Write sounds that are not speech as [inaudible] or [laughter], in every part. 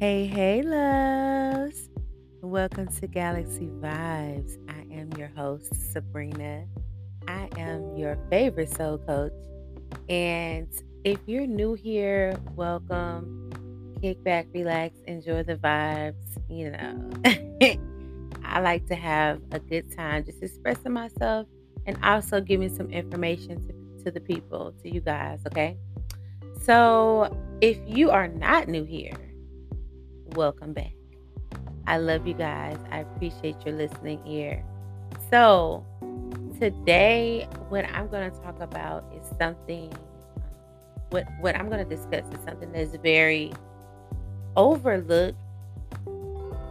Hey, hey, loves. Welcome to Galaxy Vibes. I am your host, Sabrina. I am your favorite soul coach. And if you're new here, welcome. Kick back, relax, enjoy the vibes. You know, [laughs] I like to have a good time just expressing myself and also giving some information to, to the people, to you guys, okay? So, if you are not new here, welcome back. I love you guys. I appreciate your listening ear. So, today, what I'm going to talk about is something. What what I'm going to discuss is something that's very overlooked,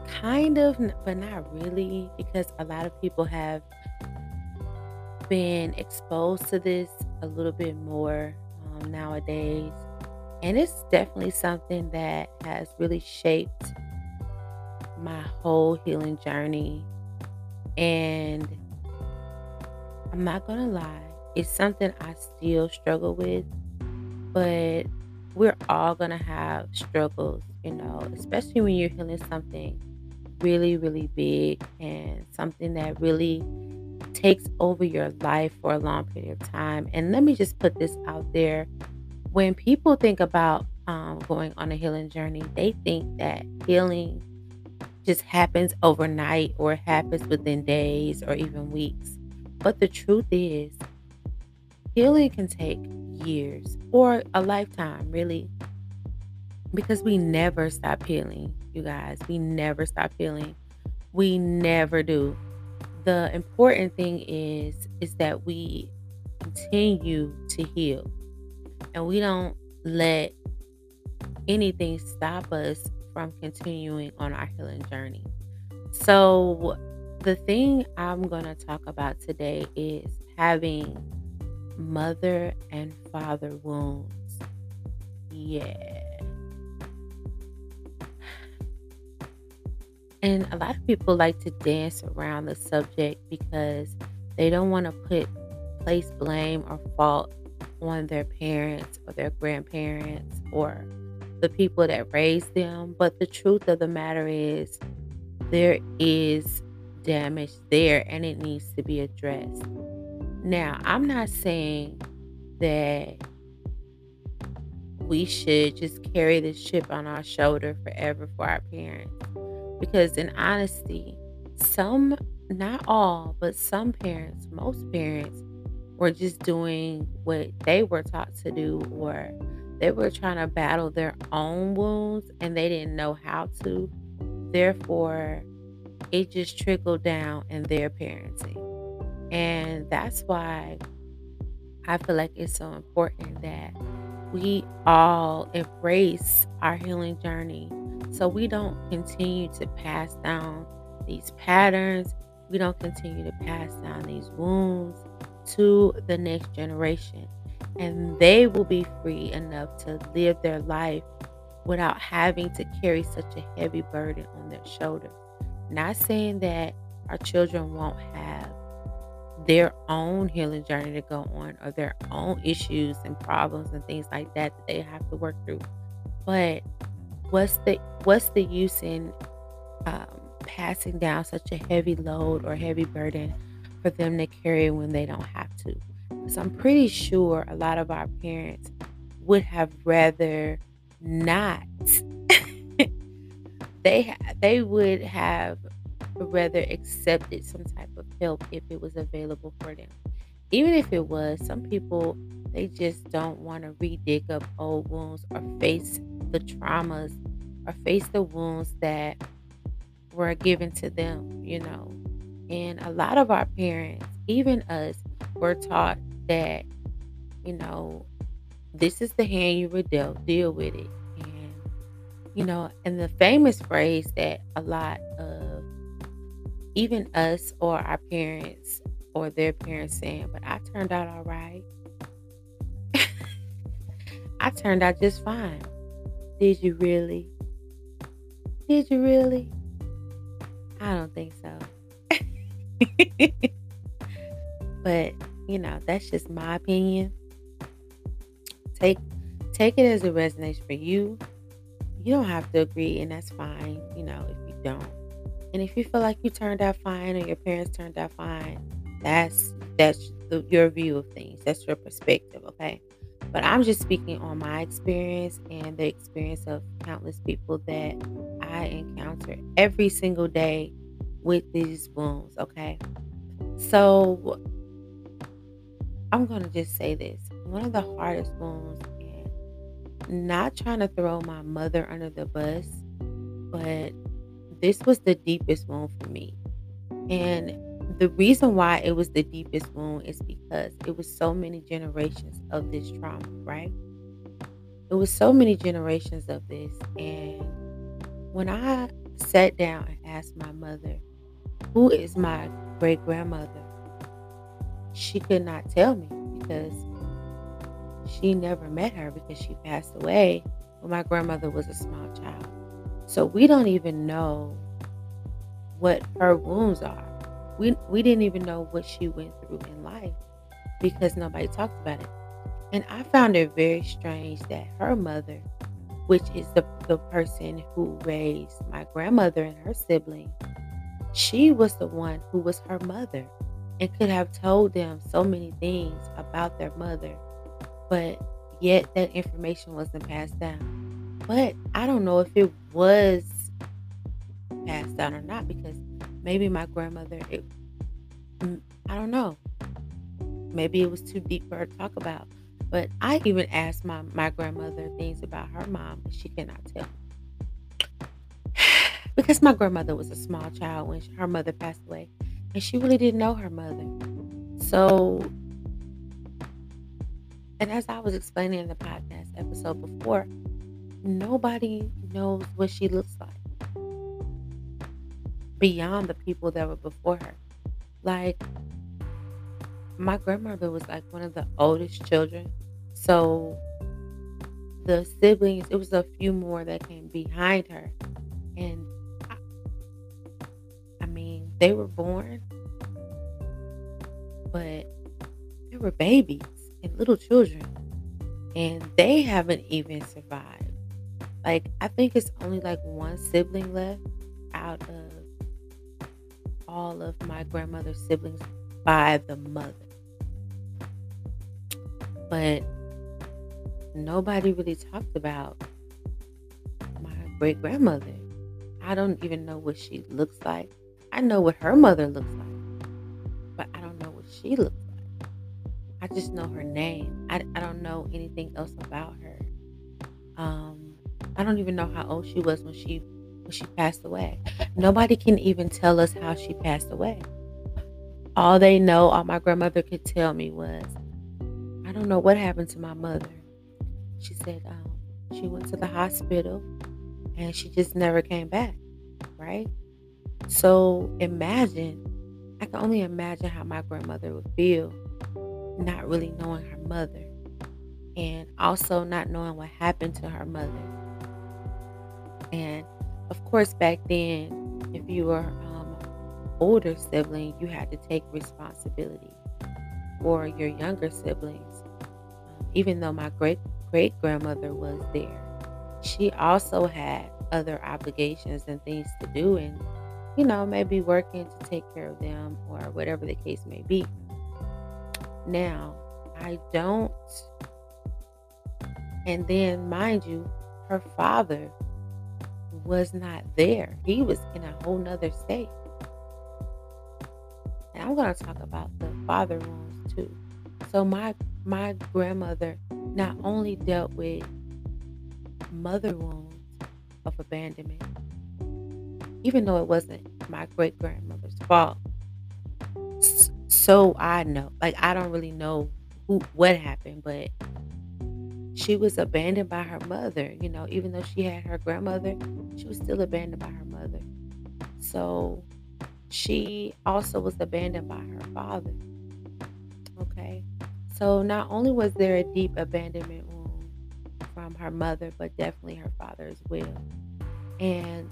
kind of, but not really, because a lot of people have been exposed to this a little bit more um, nowadays. And it's definitely something that has really shaped my whole healing journey. And I'm not going to lie, it's something I still struggle with, but we're all going to have struggles, you know, especially when you're healing something really, really big and something that really takes over your life for a long period of time. And let me just put this out there when people think about um, going on a healing journey, they think that healing just happens overnight or happens within days or even weeks. But the truth is, healing can take years or a lifetime, really, because we never stop healing, you guys. We never stop healing. We never do. The important thing is is that we continue to heal and we don't let anything stop us from continuing on our healing journey. So, the thing I'm going to talk about today is having mother and father wounds. Yeah. And a lot of people like to dance around the subject because they don't want to put place blame or fault on their parents or their grandparents or the people that raised them. But the truth of the matter is, there is damage there and it needs to be addressed. Now, I'm not saying that we should just carry this chip on our shoulder forever for our parents. Because, in honesty, some, not all, but some parents, most parents, were just doing what they were taught to do or they were trying to battle their own wounds and they didn't know how to. Therefore, it just trickled down in their parenting. And that's why I feel like it's so important that we all embrace our healing journey so we don't continue to pass down these patterns. We don't continue to pass down these wounds to the next generation. And they will be free enough to live their life without having to carry such a heavy burden on their shoulders. Not saying that our children won't have their own healing journey to go on or their own issues and problems and things like that that they have to work through. But what's the what's the use in um, passing down such a heavy load or heavy burden for them to carry when they don't have to. Because I'm pretty sure a lot of our parents would have rather not. [laughs] they they would have rather accepted some type of help if it was available for them. Even if it was, some people they just don't want to re-dig up old wounds or face the traumas or face the wounds that were given to them, you know. And a lot of our parents, even us, were taught that, you know, this is the hand you were dealt, deal with it. And, you know, and the famous phrase that a lot of even us or our parents or their parents saying, but I turned out all right. [laughs] I turned out just fine. Did you really? Did you really? I don't think so. [laughs] but you know, that's just my opinion. Take take it as it resonates for you. you don't have to agree, and that's fine, you know, if you don't. And if you feel like you turned out fine or your parents turned out fine, that's that's the, your view of things. That's your perspective, okay? But I'm just speaking on my experience and the experience of countless people that I encounter every single day with these wounds, okay? So I'm going to just say this. One of the hardest wounds, and not trying to throw my mother under the bus, but this was the deepest wound for me. And the reason why it was the deepest wound is because it was so many generations of this trauma, right? It was so many generations of this. And when I sat down and asked my mother, who is my great grandmother? She could not tell me because she never met her because she passed away when my grandmother was a small child. So we don't even know what her wounds are we we didn't even know what she went through in life because nobody talked about it. And I found it very strange that her mother, which is the, the person who raised my grandmother and her sibling, she was the one who was her mother and could have told them so many things about their mother, but yet that information wasn't passed down. But I don't know if it was passed down or not because maybe my grandmother it, mm, i don't know maybe it was too deep for her to talk about but i even asked my, my grandmother things about her mom but she cannot tell because my grandmother was a small child when her mother passed away and she really didn't know her mother so and as i was explaining in the podcast episode before nobody knows what she looks like beyond the people that were before her. Like, my grandmother was like one of the oldest children. So the siblings, it was a few more that came behind her. And they were born, but they were babies and little children. And they haven't even survived. Like, I think it's only like one sibling left out of all of my grandmother's siblings by the mother. But nobody really talked about my great grandmother. I don't even know what she looks like. I know what her mother looks like, but I don't know what she looks like. I just know her name. I, I don't know anything else about her. Um, I don't even know how old she was when she when she passed away. Nobody can even tell us how she passed away. All they know, all my grandmother could tell me was, I don't know what happened to my mother. She said um, she went to the hospital and she just never came back, right? So imagine, I can only imagine how my grandmother would feel not really knowing her mother and also not knowing what happened to her mother. And of course, back then, if you were um, older sibling, you had to take responsibility for your younger siblings. Even though my great great grandmother was there, she also had other obligations and things to do, and you know, maybe working to take care of them or whatever the case may be. Now, I don't. And then, mind you, her father was not there. He was in a whole nother state. And I'm to talk about the father wounds too. So my my grandmother not only dealt with mother wounds of abandonment, even though it wasn't my great grandmother's fault. So I know, like I don't really know who what happened, but she was abandoned by her mother. You know, even though she had her grandmother, she was still abandoned by her mother. So she also was abandoned by her father. Okay. So not only was there a deep abandonment wound from her mother, but definitely her father as well. And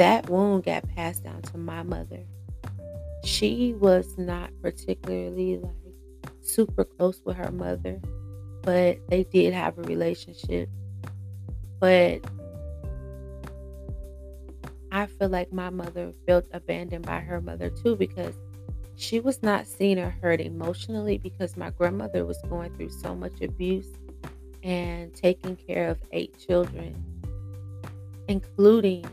that wound got passed down to my mother. She was not particularly like super close with her mother but they did have a relationship. But I feel like my mother felt abandoned by her mother too because she was not seen or heard emotionally because my grandmother was going through so much abuse and taking care of eight children, including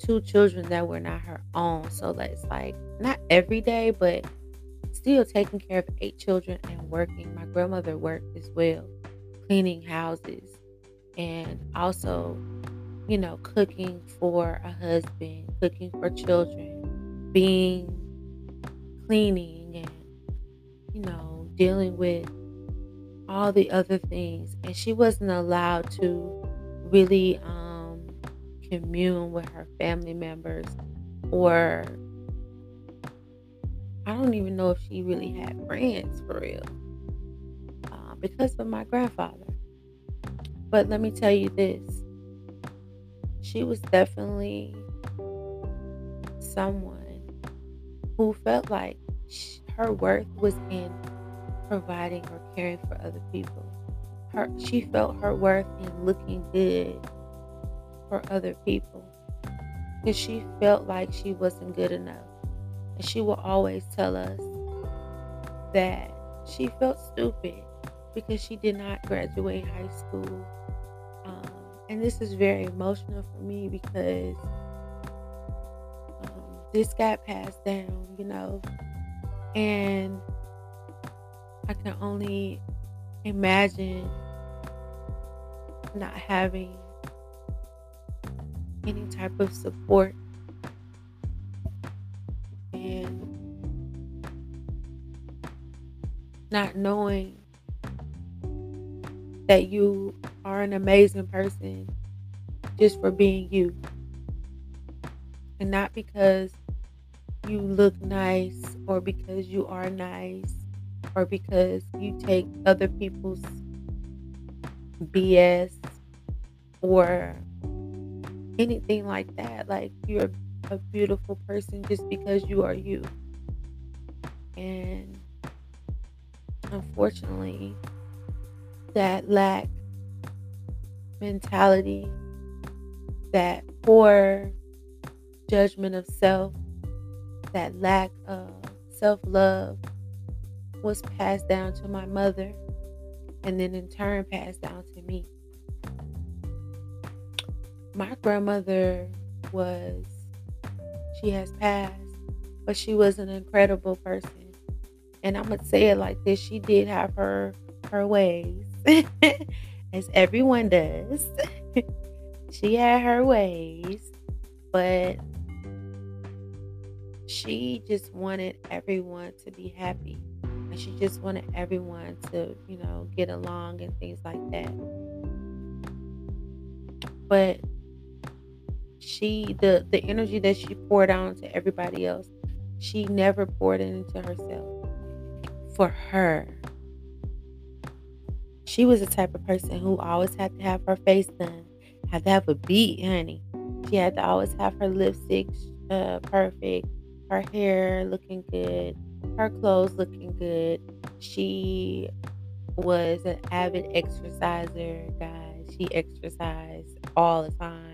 two children that were not her own. So that's like not every day, but still taking care of eight children and working. My grandmother worked as well, cleaning houses and also, you know, cooking for a husband, cooking for children, being cleaning and, you know, dealing with all the other things. And she wasn't allowed to really um, commune with her family members or I don't even know if she really had friends for real uh, because of my grandfather. But let me tell you this she was definitely someone who felt like her worth was in providing or caring for other people. Her, she felt her worth in looking good for other people because she felt like she wasn't good enough. And she will always tell us that she felt stupid because she did not graduate high school. Um, and this is very emotional for me because um, this got passed down, you know, and I can only imagine not having any type of support and not knowing that you are an amazing person just for being you. And not because you look nice or because you are nice or because you take other people's BS or anything like that. Like you're a beautiful person just because you are you. And unfortunately, that lack mentality, that poor judgment of self, that lack of self love was passed down to my mother and then in turn passed down to me. My grandmother was she has passed, but she was an incredible person. And I'm gonna say it like this: she did have her her ways, [laughs] as everyone does. [laughs] she had her ways, but she just wanted everyone to be happy. And she just wanted everyone to, you know, get along and things like that. But she the the energy that she poured out to everybody else she never poured it into herself for her. She was the type of person who always had to have her face done had to have a beat honey. She had to always have her lipstick uh, perfect her hair looking good her clothes looking good. She was an avid exerciser guys. She exercised all the time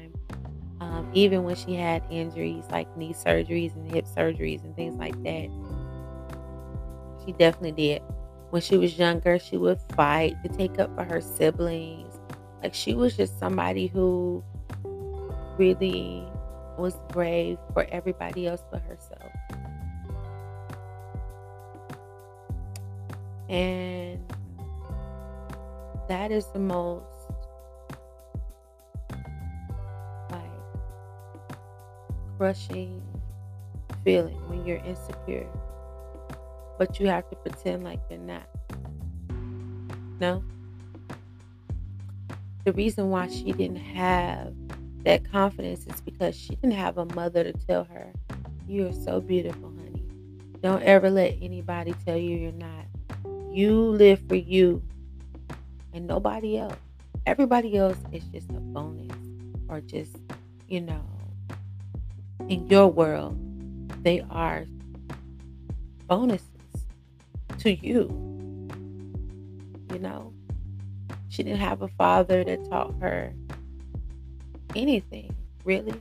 um, even when she had injuries like knee surgeries and hip surgeries and things like that. She definitely did. When she was younger, she would fight to take up for her siblings. Like she was just somebody who really was brave for everybody else but herself. And that is the most crushing feeling when you're insecure, but you have to pretend like you're not. No? The reason why she didn't have that confidence is because she didn't have a mother to tell her, You are so beautiful, honey. Don't ever let anybody tell you you're not. You live for you and nobody else. Everybody else is just a bonus or just, you know, in your world, they are bonuses to you. You know, she didn't have a father that taught her anything, really.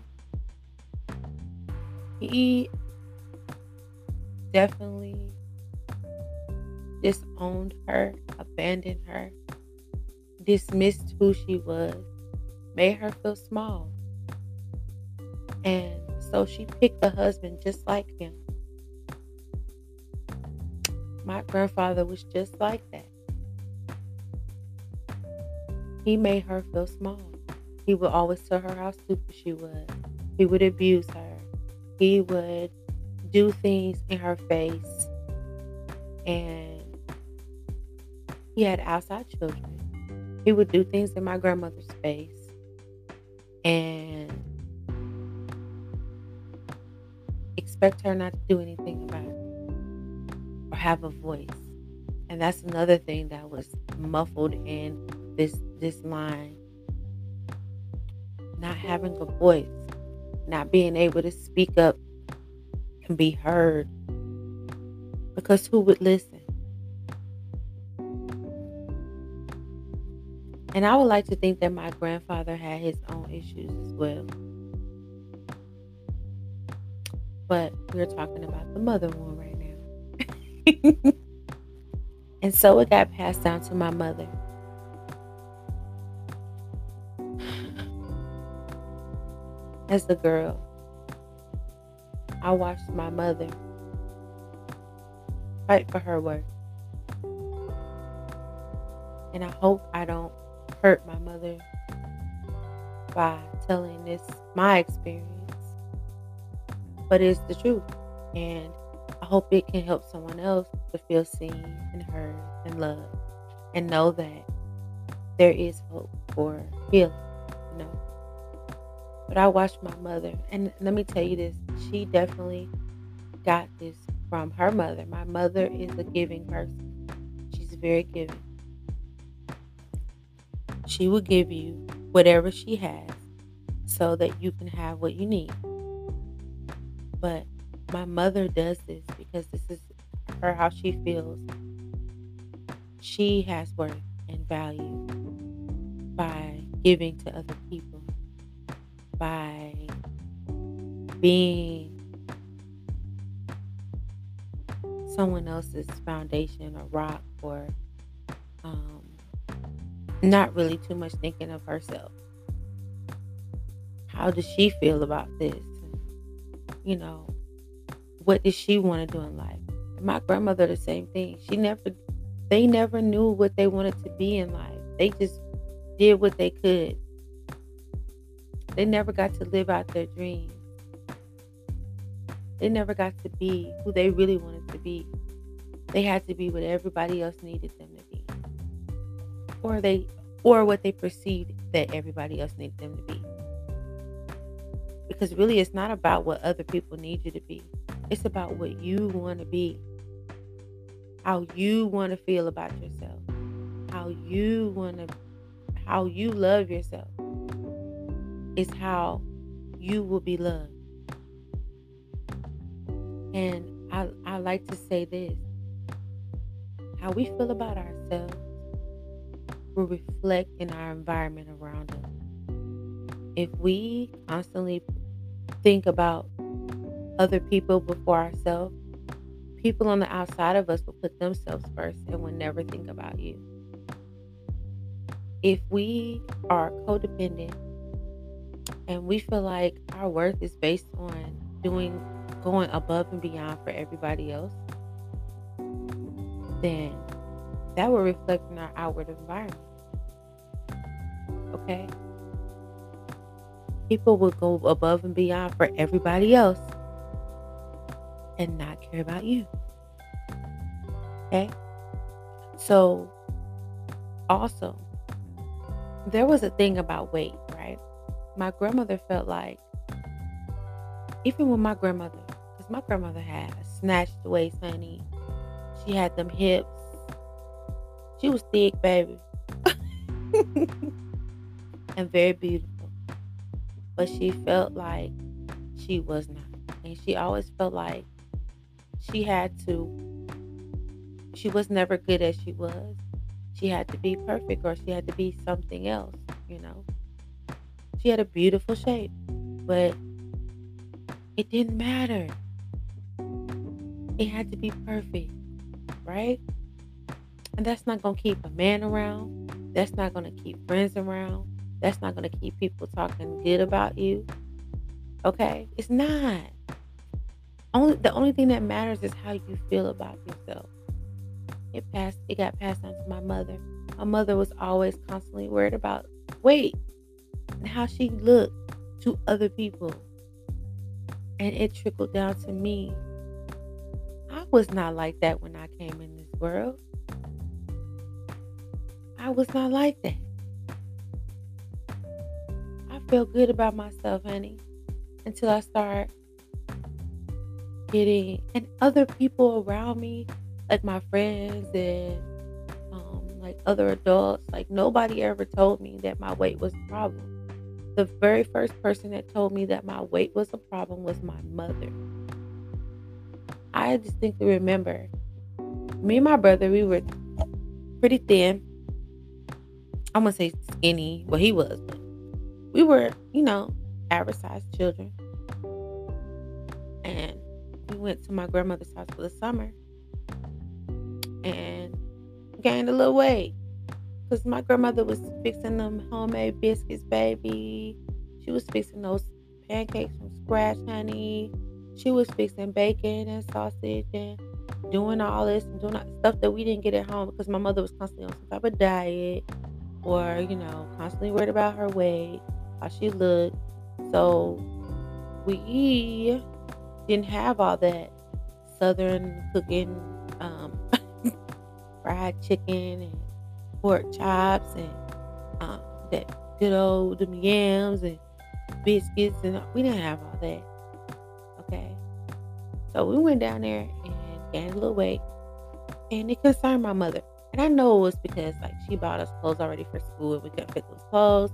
he definitely disowned her, abandoned her, dismissed who she was, made her feel small. And so she picked a husband just like him. My grandfather was just like that. He made her feel small. He would always tell her how stupid she was. He would abuse her. He would do things in her face. And he had outside children. He would do things in my grandmother's face. And expect her not to do anything about it or have a voice. And that's another thing that was muffled in this this line. Not having a voice, not being able to speak up and be heard. Because who would listen? And I would like to think that my grandfather had his own issues as well. But we're talking about the mother one right now. [laughs] and so it got passed down to my mother. As a girl, I watched my mother fight for her worth. And I hope I don't hurt my mother by telling this my experience but it's the truth. And I hope it can help someone else to feel seen and heard and loved and know that there is hope for healing, you know. But I watched my mother, and let me tell you this she definitely got this from her mother. My mother is a giving person, she's very giving. She will give you whatever she has so that you can have what you need. But my mother does this because this is her how she feels. She has worth and value by giving to other people, by being someone else's foundation or rock or um, not really too much thinking of herself. How does she feel about this? You know, what did she want to do in life? My grandmother, the same thing. She never, they never knew what they wanted to be in life. They just did what they could. They never got to live out their dreams. They never got to be who they really wanted to be. They had to be what everybody else needed them to be. Or they or what they perceived that everybody else needed them to be. Because really, it's not about what other people need you to be, it's about what you want to be, how you want to feel about yourself, how you want to, how you love yourself is how you will be loved. And I, I like to say this how we feel about ourselves will reflect in our environment around us. If we constantly think about other people before ourselves, people on the outside of us will put themselves first and will never think about you. If we are codependent and we feel like our worth is based on doing going above and beyond for everybody else, then that will reflect in our outward environment. Okay? People will go above and beyond for everybody else and not care about you. Okay? So, also, there was a thing about weight, right? My grandmother felt like, even with my grandmother, because my grandmother had snatched waist, honey. She had them hips. She was thick, baby. [laughs] and very beautiful but she felt like she was not. And she always felt like she had to, she was never good as she was. She had to be perfect or she had to be something else, you know. She had a beautiful shape, but It didn't matter. It had to be perfect, right? And that's not going to keep a man around. That's not going to keep friends around. That's not going to keep people talking good about you. Okay? It's not. Only the only thing that matters is how you feel about yourself. It passed it got passed on to my mother. My mother was always constantly worried about weight and how she looked to other people. And it trickled down to me. I was not like that when I came in this world. I was not like that. Felt good about myself, honey, until I start getting and other people around me, like my friends and um, like other adults, like nobody ever told me that my weight was a problem. The very first person that told me that my weight was a problem was my mother. I distinctly remember me and my brother, we were pretty thin. I'm gonna say skinny. Well, he was, but we were, you know, average sized children. And we went to my grandmother's house for the summer and gained a little weight because my grandmother was fixing them homemade biscuits, baby. She was fixing those pancakes from scratch, honey. She was fixing bacon and sausage and doing all this and doing stuff that we didn't get at home because my mother was constantly on some type of diet or, you know, constantly worried about her weight, how she looked. So we didn't have all that southern cooking, um, [laughs] fried chicken and pork chops and um, that good old the yams and biscuits and we didn't have all that. Okay, so we went down there and gained a little weight, and it concerned my mother. And I know it was because like she bought us clothes already for school and we couldn't fit those clothes.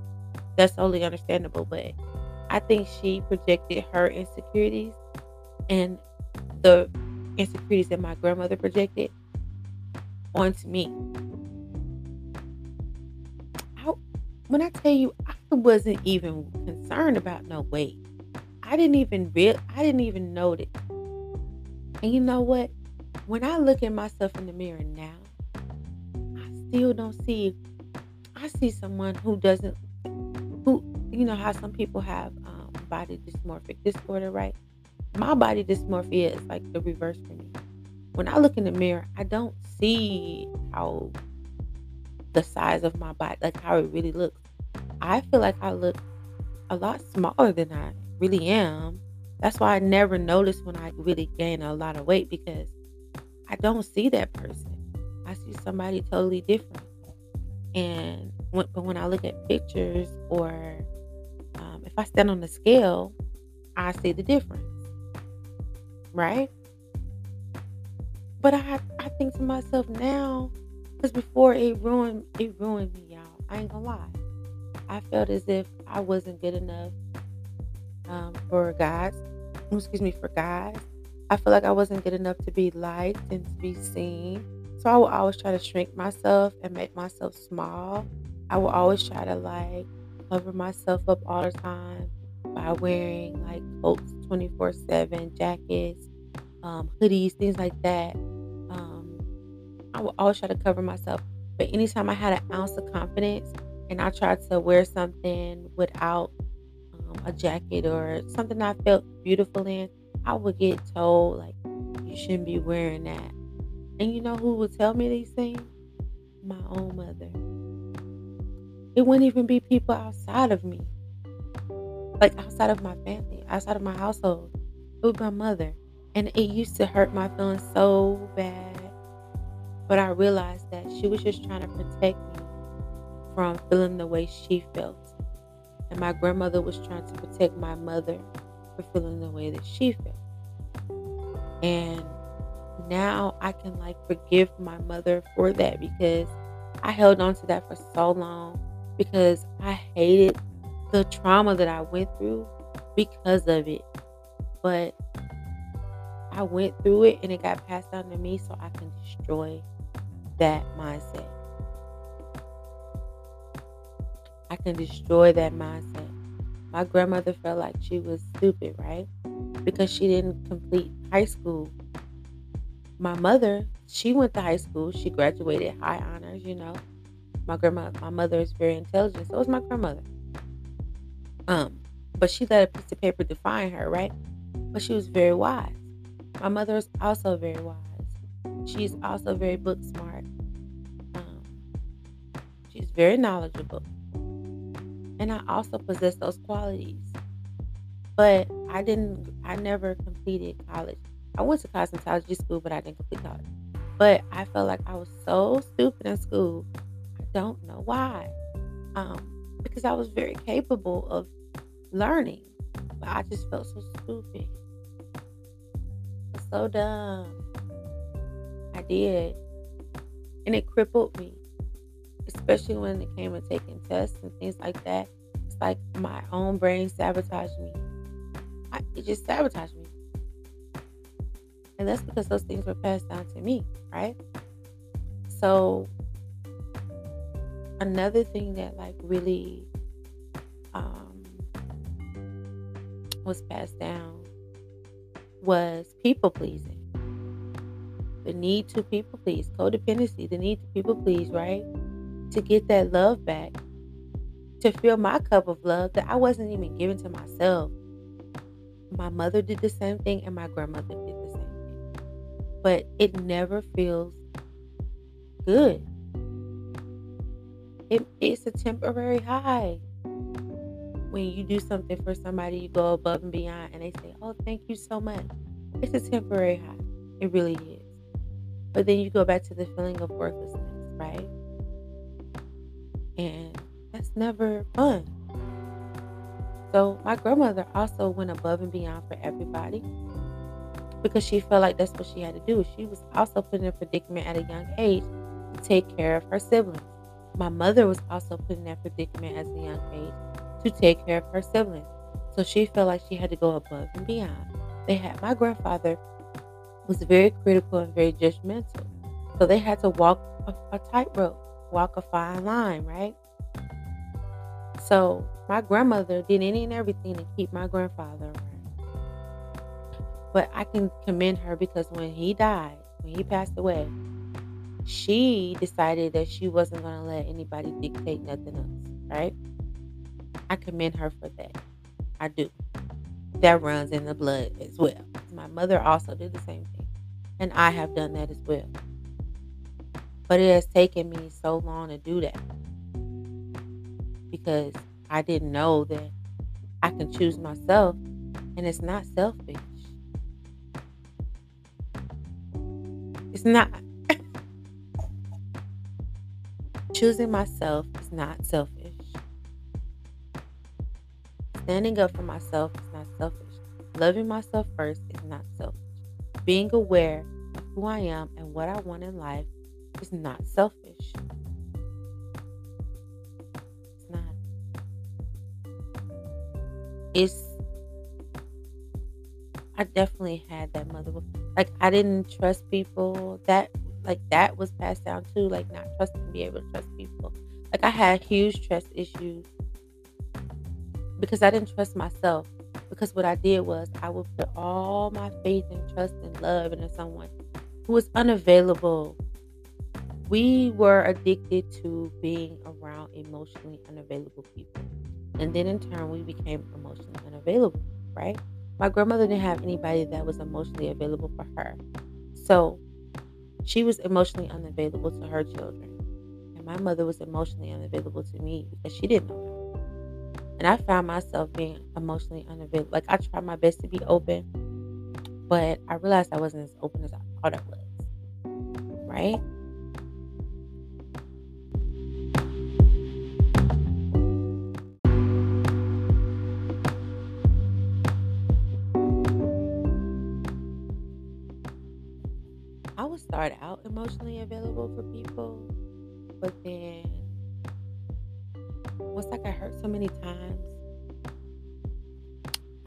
That's totally understandable, but I think she projected her insecurities and the insecurities that my grandmother projected onto me. I, when I tell you, I wasn't even concerned about no weight. I didn't even real. I didn't even notice. And you know what? When I look at myself in the mirror now, I still don't see. I see someone who doesn't, you know how some people have um, body dysmorphic disorder, right? my body dysmorphia is like the reverse for me. When I look in the mirror, I don't see how the size of my body, like how it really looks. I feel like I look a lot smaller than I really am. That's why I never notice when I really gain a lot of weight because I don't see that person. I see somebody totally different. And when, but when I look at pictures or um, if I stand on the scale, I see the difference right? But I I think to myself now, because before it ruined it ruined me, y'all. I ain't gonna lie. I felt as if I wasn't good enough um, for guys. Excuse me, for guys. I feel like I wasn't good enough to be liked and to be seen. So I would always try to shrink myself and make myself small. I would always try to like cover myself up all the time by wearing like coats 24 7, jackets, um, hoodies, things like that. Um, I would always try to cover myself. But anytime I had an ounce of confidence and I tried to wear something without um, a jacket or something I felt beautiful in, I would get told, like, you shouldn't be wearing that. And you know who would tell me these things? My own mother. It wouldn't even be people outside of me like outside of my family, outside of my household. It was my mother. And it used to hurt my feelings so bad. But I realized that she was just trying to protect me from feeling the way she felt. And my grandmother was trying to protect my mother from feeling the way that she felt. And now I can like forgive my mother for that because I held on to that for so long because I hated the trauma that I went through because of it. But I went through it and it got passed down to me so I can destroy that mindset. I can destroy that mindset. My grandmother felt like she was stupid, right? because she didn't complete high school. My mother, she went to high school. She graduated high honors, you know. My grandma, my mother is very intelligent. So was my grandmother. Um, but she let a piece of paper define her, right? But she was very wise. My mother is also very wise. She's also very book smart. Um, she's very knowledgeable. And I also possess those qualities. But I didn't, I never completed college. I went to cosmetology school, but I didn't complete college. But I felt like I was so stupid in school. Don't know why. Um, because I was very capable of learning. But I just felt so stupid. So dumb. I did. And it crippled me. Especially when it came to taking tests and things like that. It's like my own brain sabotaged me. I, it just sabotaged me. And that's because those things were passed down to me, right? So another thing that like really um, was passed down was people pleasing. The need to people please, codependency, the need to people please, right? To get that love back, to fill my cup of love that I wasn't even giving to myself. My mother did the same thing, and my grandmother did the same thing. But it never feels good. It, it's a temporary high. When you do something for somebody, you go above and beyond, and they say, Oh, thank you so much. It's a temporary high. It really is. But then you go back to the feeling of worthlessness, right? And that's never fun. So my grandmother also went above and beyond for everybody because she felt like that's what she had to do. She was also put in a predicament at a young age to take care of her siblings. My mother was also put in that predicament as a young age to take care of her siblings. So she felt like she had to go above and beyond. They had my grandfather was very critical and very judgmental. So they had to walk a, a tightrope, walk a fine line, right? So my grandmother did any and everything to keep my grandfather around. But I can commend her because when he died, when he passed away, she decided that she wasn't going to let anybody dictate nothing else, right? I commend her for that. I do. That runs in the blood as well. My mother also did the same thing. And I have done that as well. But it has taken me so long to do that because I didn't know that I can choose myself and it's not selfish. It's not. Choosing myself is not selfish. Standing up for myself is not selfish. Loving myself first is not selfish. Being aware of who I am and what I want in life is not selfish. it's not. It's I definitely had that mother like I didn't trust people that like that was passed down too like not trusting be able to trust people like I had huge trust issues because I didn't trust myself because what I did was I would put all my faith and trust and love into someone who was unavailable we were addicted to being around emotionally unavailable people and then in turn, we became emotionally unavailable, right? My grandmother didn't have anybody that was emotionally available for her. So she was emotionally unavailable to her children. And my mother was emotionally unavailable to me because she didn't know her. And I found myself being emotionally unavailable. Like I tried my best to be open, but I realized I wasn't as open as I thought I was. Right? Start out emotionally available for people, but then once I got hurt so many times,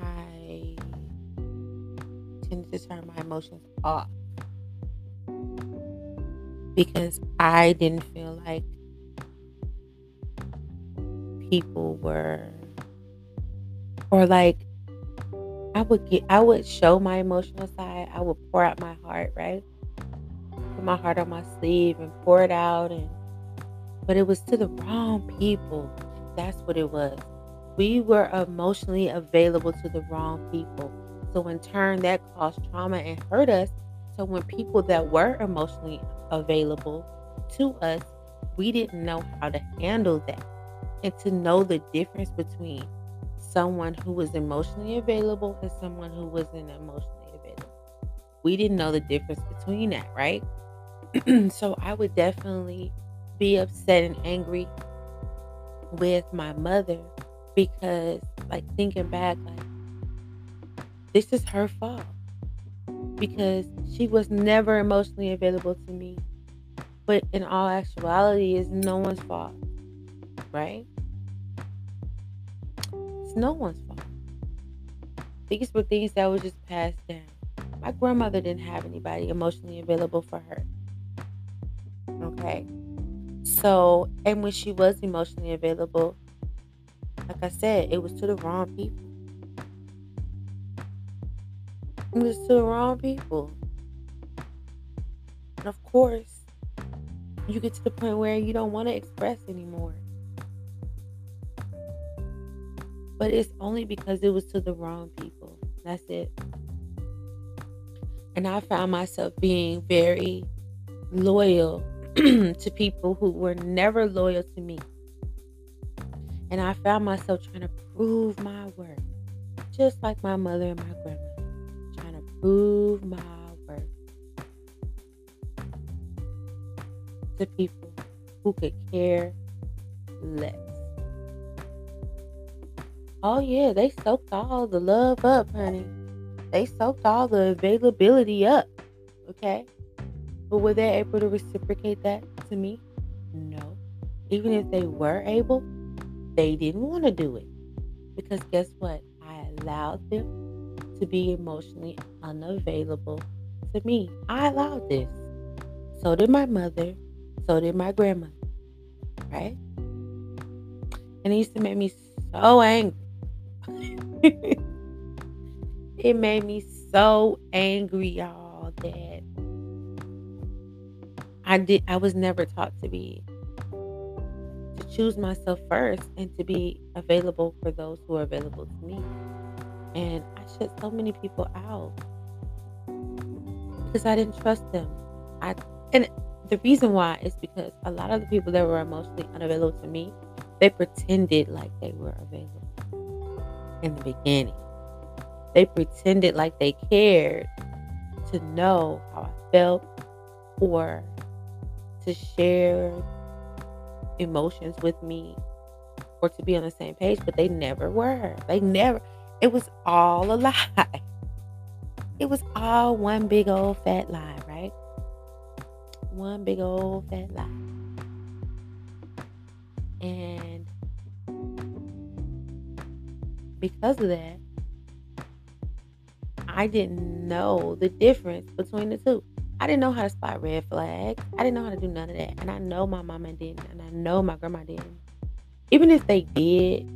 I tended to turn my emotions off because I didn't feel like people were, or like I would get I would show my emotional side. I would pour out my heart, right? My heart on my sleeve and pour it out and but it was to the wrong people. That's what it was. We were emotionally available to the wrong people. So in turn that caused trauma and hurt us. So when people that were emotionally available to us, we didn't know how to handle that. And to know the difference between someone who was emotionally available and someone who wasn't emotionally available. We didn't know the difference between that, right? [clears throat] so I would definitely be upset and angry with my mother because, like, thinking back, like, this is her fault because she was never emotionally available to me. But in all actuality, it's no one's fault, right? It's no one's fault. These were things that were just passed down. My grandmother didn't have anybody emotionally available for her. Okay. So, and when she was emotionally available, like I said, it was to the wrong people. It was to the wrong people. And of course, you get to the point where you don't want to express anymore. But it's only because it was to the wrong people. That's it. And I found myself being very loyal [clears throat] to people who were never loyal to me. And I found myself trying to prove my worth, just like my mother and my grandmother, trying to prove my worth to people who could care less. Oh yeah, they soaked all the love up, honey. They soaked all the availability up. Okay. But were they able to reciprocate that to me? No. Even if they were able, they didn't want to do it. Because guess what? I allowed them to be emotionally unavailable to me. I allowed this. So did my mother. So did my grandmother. Right? And it used to make me so angry [laughs] it made me so angry, y'all, that I did I was never taught to be to choose myself first and to be available for those who are available to me. And I shut so many people out because I didn't trust them. I and the reason why is because a lot of the people that were emotionally unavailable to me, they pretended like they were available in the beginning. They pretended like they cared to know how I felt or to share emotions with me or to be on the same page, but they never were. They never, it was all a [laughs] lie. It was all one big old fat lie, right? One big old fat lie. And because of that, I didn't know the difference between the two. I didn't know how to spot red flags. I didn't know how to do none of that. And I know my mama didn't. And I know my grandma didn't. Even if they did,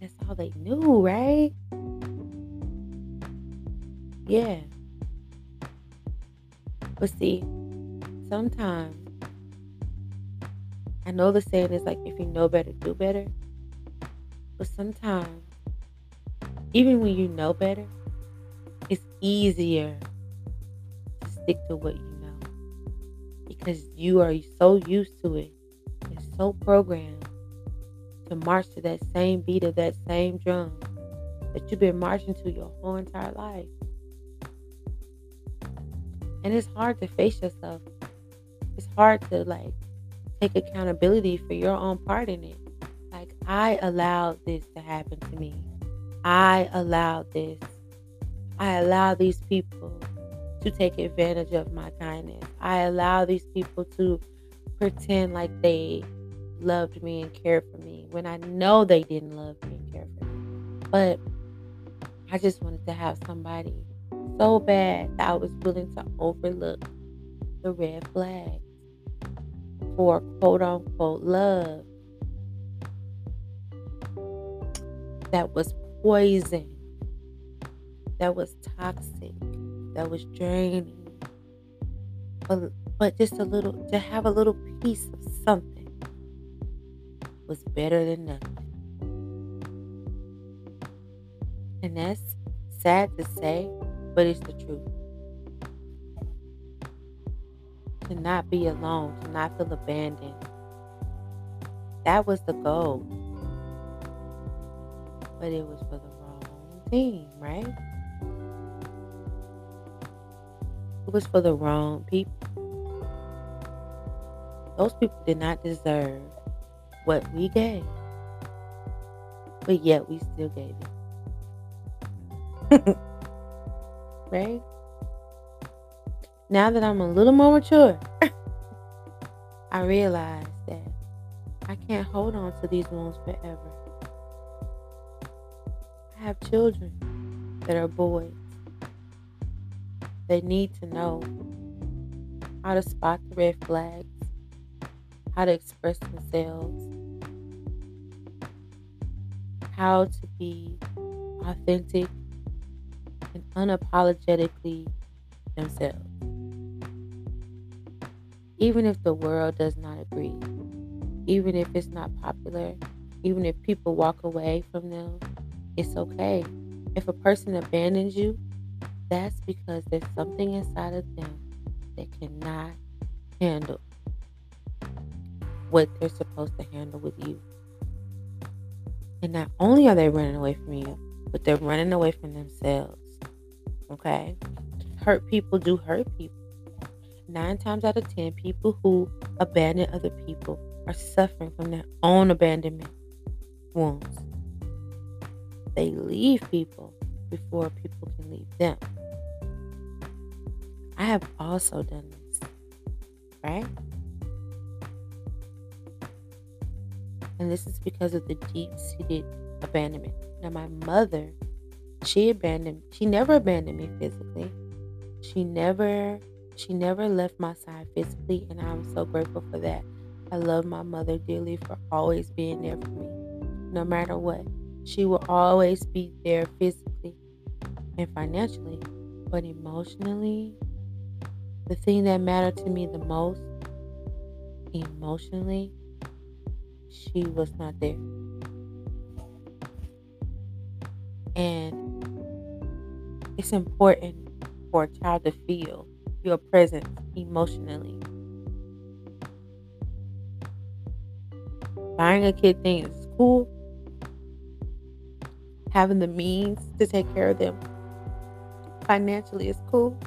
that's all they knew, right? Yeah. But see, sometimes I know the saying is like if you know better, do better. But sometimes, even when you know better, it's easier stick to what you know because you are so used to it and so programmed to march to that same beat of that same drum that you've been marching to your whole entire life. And it's hard to face yourself. It's hard to like take accountability for your own part in it. Like, I allowed this to happen to me. I allowed this. I allowed these people to take advantage of my kindness. I allow these people to pretend like they loved me and cared for me when I know they didn't love me and care for me. But I just wanted to have somebody so bad that I was willing to overlook the red flag for quote unquote love that was poison that was toxic, that was draining. But, but just a little, to have a little piece of something was better than nothing. And that's sad to say, but it's the truth. To not be alone, to not feel abandoned. That was the goal. But it was for the wrong thing, right? It was for the wrong people. Those people did not deserve what we gave. But yet we still gave it. [laughs] right? Now that I'm a little more mature, [laughs] I realize that I can't hold on to these wounds forever. I have children that are boys. They need to know how to spot the red flags, how to express themselves, how to be authentic and unapologetically themselves. Even if the world does not agree, even if it's not popular, even if people walk away from them, it's okay. If a person abandons you, that's because there's something inside of them that cannot handle what they're supposed to handle with you. And not only are they running away from you, but they're running away from themselves. Okay? Hurt people do hurt people. Nine times out of ten, people who abandon other people are suffering from their own abandonment wounds. They leave people before people can leave them. I have also done this, right? And this is because of the deep seated abandonment. Now, my mother, she abandoned, she never abandoned me physically. She never, she never left my side physically, and I'm so grateful for that. I love my mother dearly for always being there for me, no matter what. She will always be there physically and financially, but emotionally, the thing that mattered to me the most, emotionally, she was not there. And it's important for a child to feel your presence emotionally. Buying a kid things is cool. Having the means to take care of them financially is cool.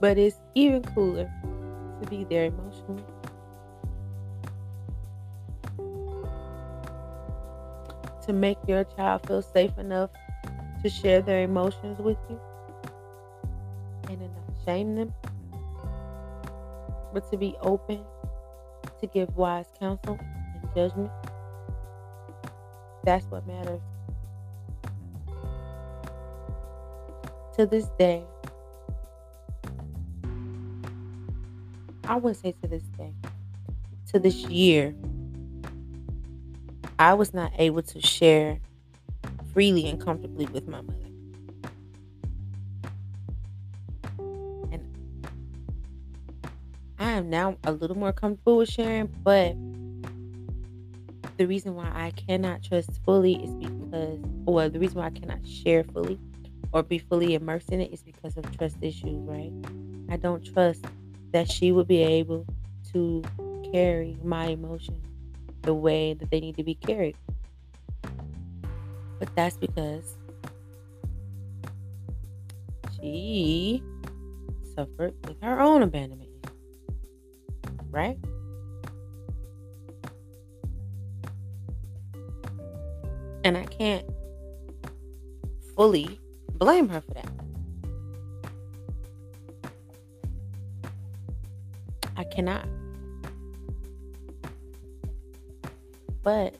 But it's even cooler to be there emotionally. To make your child feel safe enough to share their emotions with you and not shame them, but to be open to give wise counsel and judgment. That's what matters. To this day, I would say to this day, to this year, I was not able to share freely and comfortably with my mother. And I am now a little more comfortable with sharing, but the reason why I cannot trust fully is because, or the reason why I cannot share fully or be fully immersed in it is because of trust issues, right? I don't trust that she would be able to carry my emotions the way that they need to be carried. But that's because she suffered with her own abandonment. Right? And I can't fully blame her for that. Cannot. But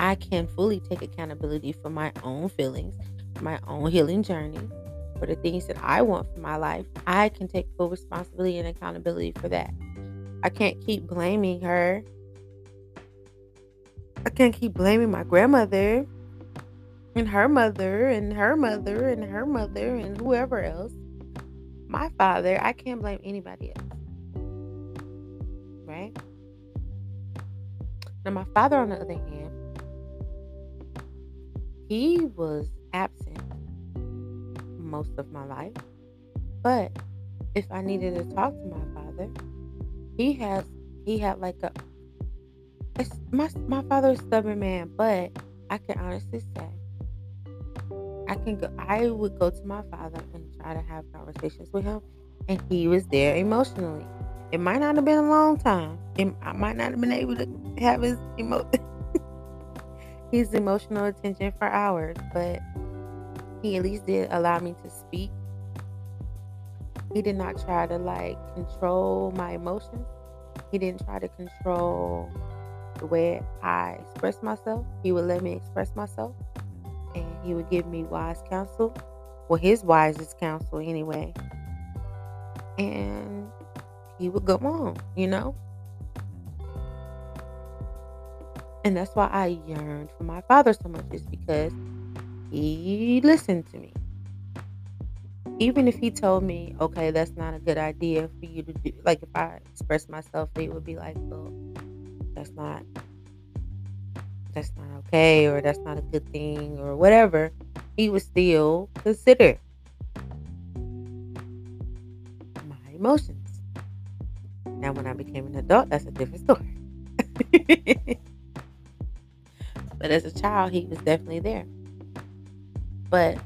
I can fully take accountability for my own feelings, my own healing journey, for the things that I want for my life. I can take full responsibility and accountability for that. I can't keep blaming her I can't keep blaming my grandmother and her mother and her mother and her mother and whoever else. My father, I can't blame anybody else. Now, my father, on the other hand, he was absent most of my life. But if I needed to talk to my father, he has he had like a it's my my father's stubborn man, but I can honestly say I can go I would go to my father and try to have conversations with him and he was there emotionally. It might not have been a long time. It, I might not have been able to have his emo [laughs] his emotional attention for hours, but he at least did allow me to speak. He did not try to like control my emotions. He didn't try to control the way I express myself. He would let me express myself and he would give me wise counsel. Well, his wisest counsel anyway. And he would go on, you know? And that's why I yearned for my father so much, is because he listened to me. Even if he told me, okay, that's not a good idea for you to do, like if I express myself, he would be like, well, that's not, that's not okay, or that's not a good thing, or whatever. He would still consider my emotions. Now, when I became an adult, that's a different story. [laughs] but as a child, he was definitely there. But,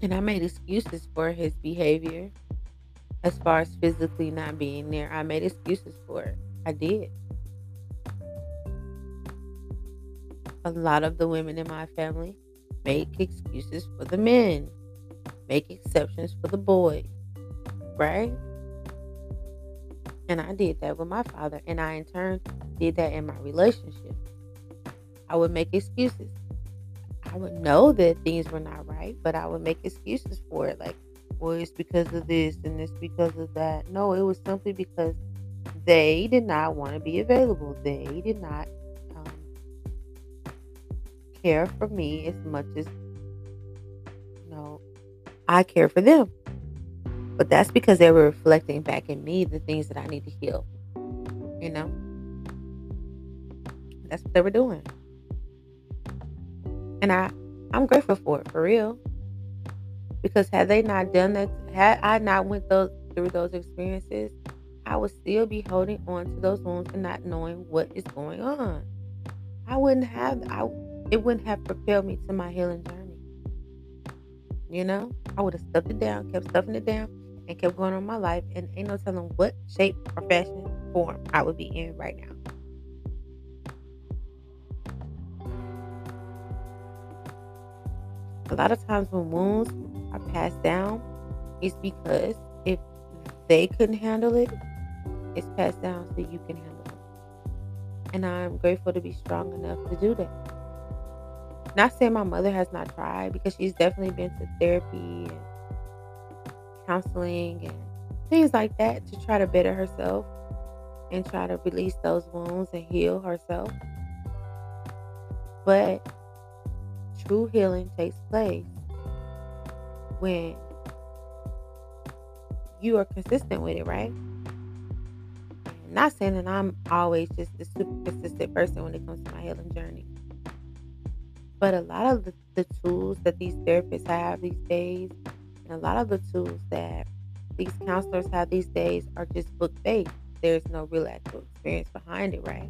and I made excuses for his behavior as far as physically not being there. I made excuses for it. I did. A lot of the women in my family make excuses for the men, make exceptions for the boys, right? And I did that with my father, and I in turn did that in my relationship. I would make excuses. I would know that things were not right, but I would make excuses for it. Like, well, it's because of this and it's because of that. No, it was simply because they did not want to be available. They did not um, care for me as much as you know I care for them. But that's because they were reflecting back in me the things that I need to heal. You know, that's what they were doing. And I, I'm grateful for it, for real. Because had they not done that, had I not went those through those experiences, I would still be holding on to those wounds and not knowing what is going on. I wouldn't have I it wouldn't have propelled me to my healing journey. You know? I would have stuffed it down, kept stuffing it down, and kept going on my life and ain't no telling what shape or fashion form I would be in right now. a lot of times when wounds are passed down, it's because if they couldn't handle it, it's passed down so you can handle it. And I'm grateful to be strong enough to do that. Not saying my mother has not tried because she's definitely been to therapy and counseling and things like that to try to better herself and try to release those wounds and heal herself. But true healing takes place when you are consistent with it, right? Not saying that I'm always just the super consistent person when it comes to my healing journey. But a lot of the, the tools that these therapists have these days, and a lot of the tools that these counselors have these days are just book based. There's no real actual experience behind it, right?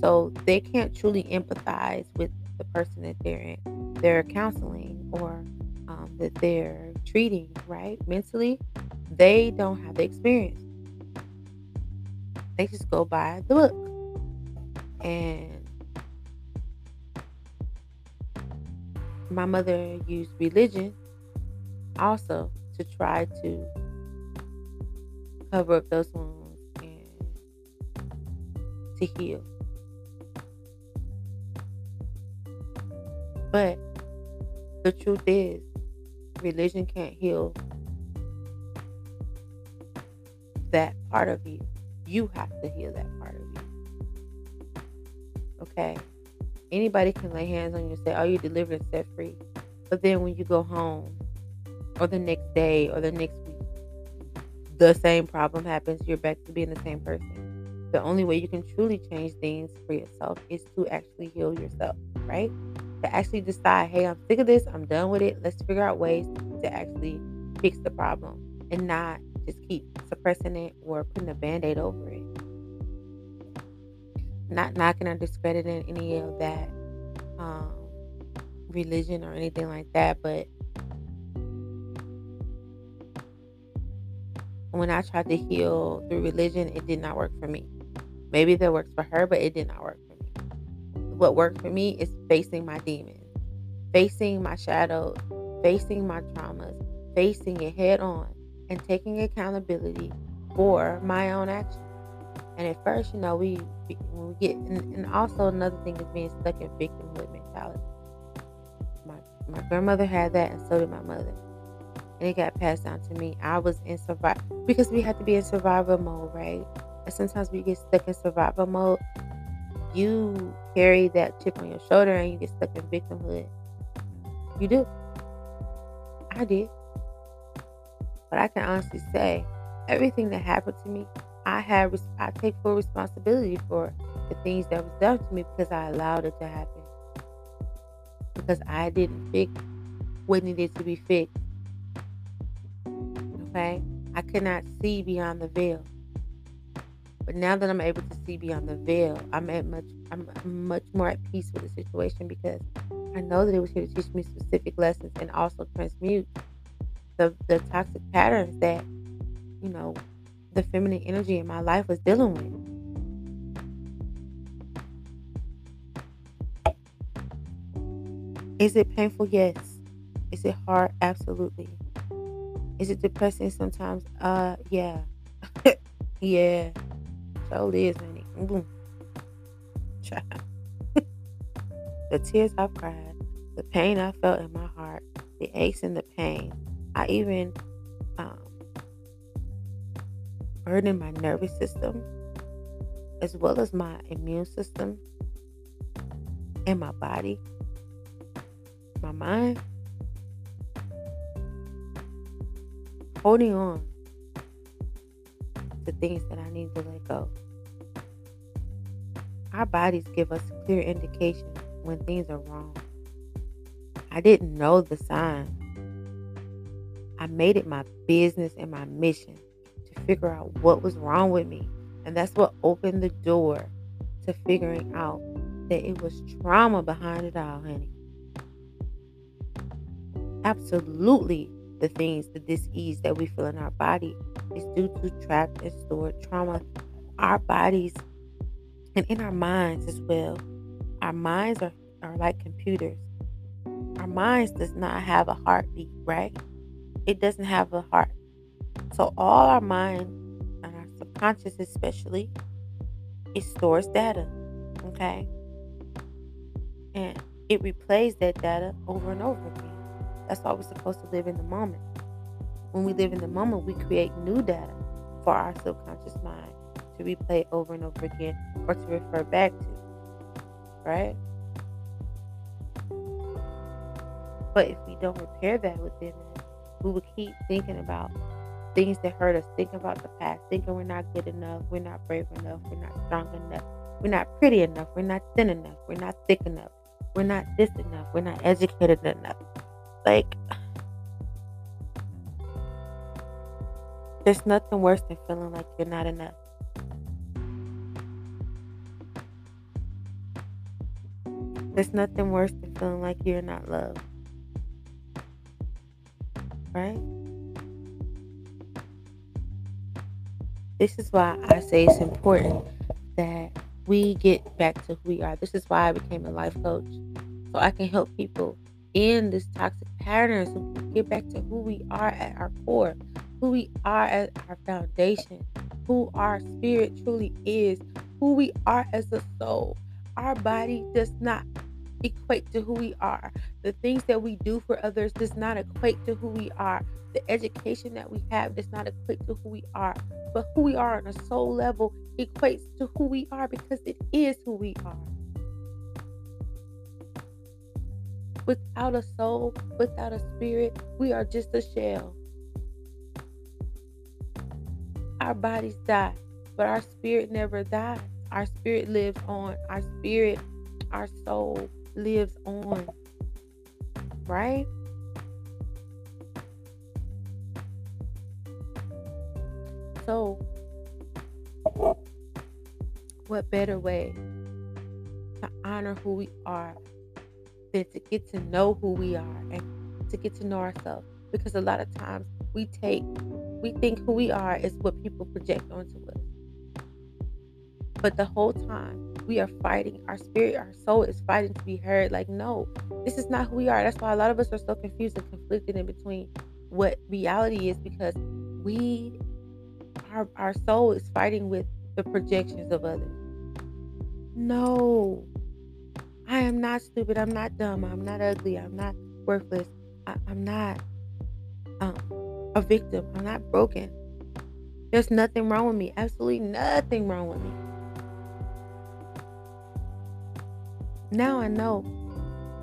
So they can't truly empathize with the person that they're in they're counseling or um, that they're treating, right? Mentally, they don't have the experience. They just go by the book. And my mother used religion also to try to cover up those wounds and to heal. But the truth is, religion can't heal that part of you. You have to heal that part of you. Okay. Anybody can lay hands on you and say, Oh, you're delivered and set free. But then when you go home, or the next day, or the next week, the same problem happens. You're back to being the same person. The only way you can truly change things for yourself is to actually heal yourself, right? To actually decide, hey, I'm sick of this. I'm done with it. Let's figure out ways to actually fix the problem and not just keep suppressing it or putting a band aid over it. Not knocking or discrediting any of that um, religion or anything like that, but when I tried to heal through religion, it did not work for me. Maybe that works for her, but it did not work for me. What worked for me is facing my demons, facing my shadows, facing my traumas, facing it head on, and taking accountability for my own actions. And at first, you know, we when we get, and, and also another thing is being stuck in victimhood mentality. My my grandmother had that, and so did my mother, and it got passed down to me. I was in survival because we had to be in survival mode, right? And sometimes we get stuck in survival mode. You carry that chip on your shoulder, and you get stuck in victimhood. You do. I did. But I can honestly say, everything that happened to me, I had I take full responsibility for the things that was done to me because I allowed it to happen. Because I didn't fix what needed to be fixed. Okay? I could not see beyond the veil. But now that I'm able to see beyond the veil, I'm at much I'm much more at peace with the situation because I know that it was here to teach me specific lessons and also transmute the the toxic patterns that you know the feminine energy in my life was dealing with. Is it painful? Yes. Is it hard? Absolutely. Is it depressing sometimes? Uh, yeah. [laughs] yeah. So it is, honey. Boom. [laughs] the tears I've cried, the pain I felt in my heart, the aches and the pain, I even um, burdened my nervous system as well as my immune system and my body, my mind. Holding on to things that I need to let go. Our bodies give us clear indication when things are wrong. I didn't know the signs I made it my business and my mission to figure out what was wrong with me. And that's what opened the door to figuring out that it was trauma behind it all, honey. Absolutely, the things, the disease that we feel in our body is due to trapped and stored trauma. Our bodies and in our minds as well. Our minds are, are like computers. Our minds does not have a heartbeat, right? it doesn't have a heart. So all our mind and our subconscious especially, it stores data. Okay. And it replays that data over and over again. That's why we're supposed to live in the moment. When we live in the mm-hmm. moment, we create new data for our subconscious mind to replay over and over again or to refer back to. Right? But if we don't repair that within us, we will keep thinking about things that hurt us, thinking about the past, thinking we're not good enough, we're not brave enough, we're not strong enough, we're not pretty enough, we're not thin enough, we're not thick enough, we're not this enough, we're not educated enough. Like, there's nothing worse than feeling like you're not enough. There's nothing worse than feeling like you're not loved right? This is why I say it's important that we get back to who we are. This is why I became a life coach. So I can help people in this toxic pattern so get back to who we are at our core, who we are at our foundation, who our spirit truly is, who we are as a soul. Our body does not equate to who we are. The things that we do for others does not equate to who we are. The education that we have does not equate to who we are. But who we are on a soul level equates to who we are because it is who we are. Without a soul, without a spirit, we are just a shell. Our bodies die, but our spirit never dies. Our spirit lives on. Our spirit, our soul lives on. Right? So, what better way to honor who we are than to get to know who we are and to get to know ourselves? Because a lot of times we take, we think who we are is what people project onto us. But the whole time we are fighting, our spirit, our soul is fighting to be heard. Like, no, this is not who we are. That's why a lot of us are so confused and conflicted in between what reality is because we our, our soul is fighting with the projections of others. No, I am not stupid. I'm not dumb. I'm not ugly. I'm not worthless. I, am not um, a victim. I'm not broken. There's nothing wrong with me. Absolutely nothing wrong with me. Now I know.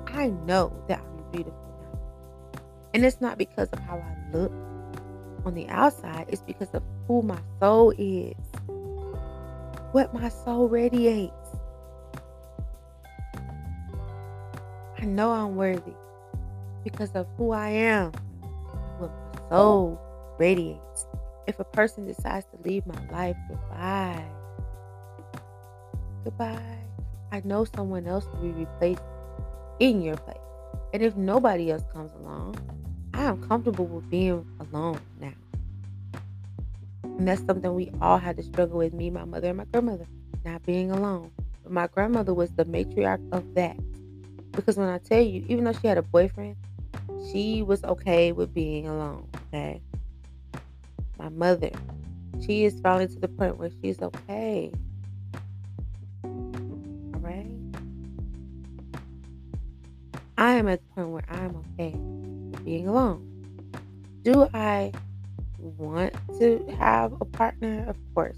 I know that I'm beautiful now. And it's not because of how I look on the outside, it's because of who my soul is, what my soul radiates. I know I'm worthy because of who I am, what my soul oh. radiates. If a person decides to leave my life, goodbye. Goodbye. I know someone else will be replaced in your place. And if nobody else comes along, I am comfortable with being alone now. And that's something we all had to struggle with me, my mother, and my grandmother, not being alone. But my grandmother was the matriarch of that. Because when I tell you, even though she had a boyfriend, she was okay with being alone. Okay. My mother, she is finally to the point where she's okay. All right. I am at the point where I'm okay with being alone. Do I want to have a partner, of course.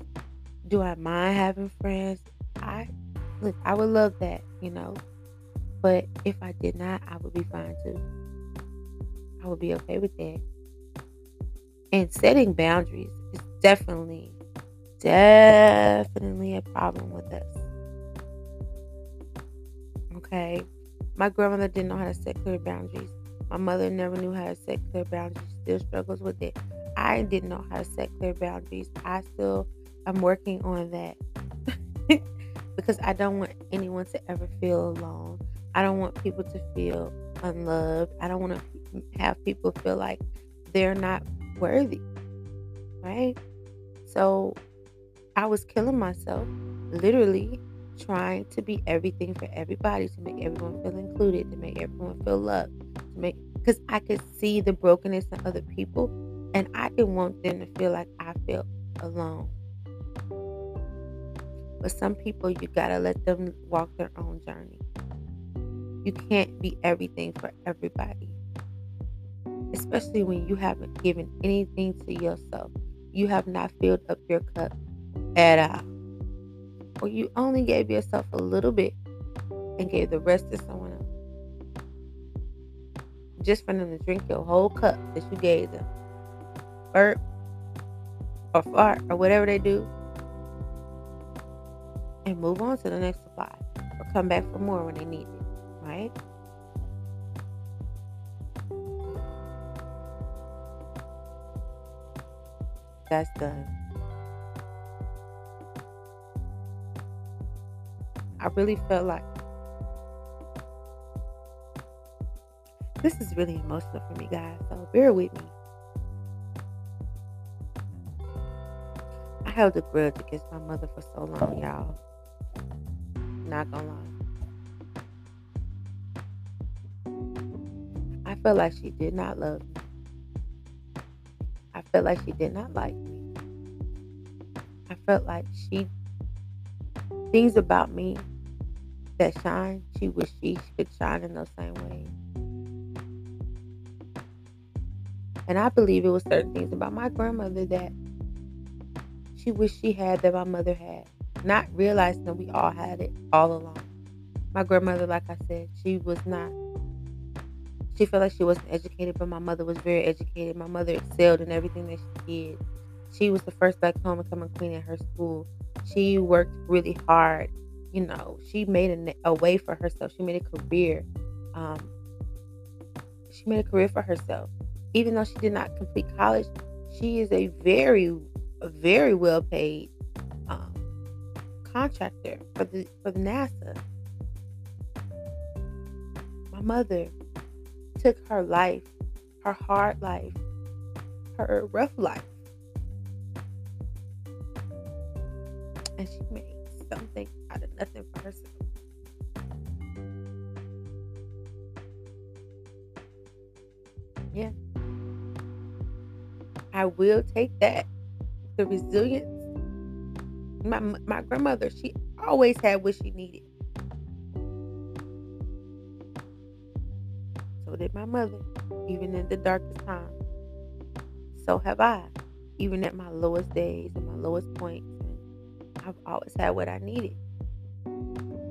Do I mind having friends? I look, I would love that, you know. But if I did not, I would be fine too. I would be okay with that. And setting boundaries is definitely, definitely a problem with us. Okay. My grandmother didn't know how to set clear boundaries. My mother never knew how to set clear boundaries, still struggles with it. I didn't know how to set clear boundaries. I still am working on that [laughs] because I don't want anyone to ever feel alone. I don't want people to feel unloved. I don't want to have people feel like they're not worthy. Right? So I was killing myself, literally trying to be everything for everybody, to make everyone feel included, to make everyone feel loved, to make because I could see the brokenness in other people and I didn't want them to feel like I felt alone. But some people, you gotta let them walk their own journey. You can't be everything for everybody, especially when you haven't given anything to yourself. You have not filled up your cup at all. Or you only gave yourself a little bit and gave the rest to someone else. Just for them to drink your whole cup that you gave them burp or fart or whatever they do and move on to the next supply or come back for more when they need it, right? That's done. I really felt like this is really emotional for me, guys. So bear with me. I held a grudge against my mother for so long, y'all. Not gonna lie. Felt like she did not love me. I felt like she did not like me. I felt like she things about me that shine, she wish she could shine in those same ways. And I believe it was certain things about my grandmother that she wished she had that my mother had, not realizing that we all had it all along. My grandmother, like I said, she was not she felt like she wasn't educated, but my mother was very educated. My mother excelled in everything that she did. She was the first black homecoming queen at her school. She worked really hard. You know, she made a, a way for herself. She made a career. Um, she made a career for herself. Even though she did not complete college, she is a very, very well paid um, contractor for the for the NASA. My mother took her life, her hard life, her rough life, and she made something out of nothing for herself. Yeah. I will take that. The resilience. My my grandmother, she always had what she needed. Did my mother, even in the darkest time. So have I, even at my lowest days and my lowest points. I've always had what I needed.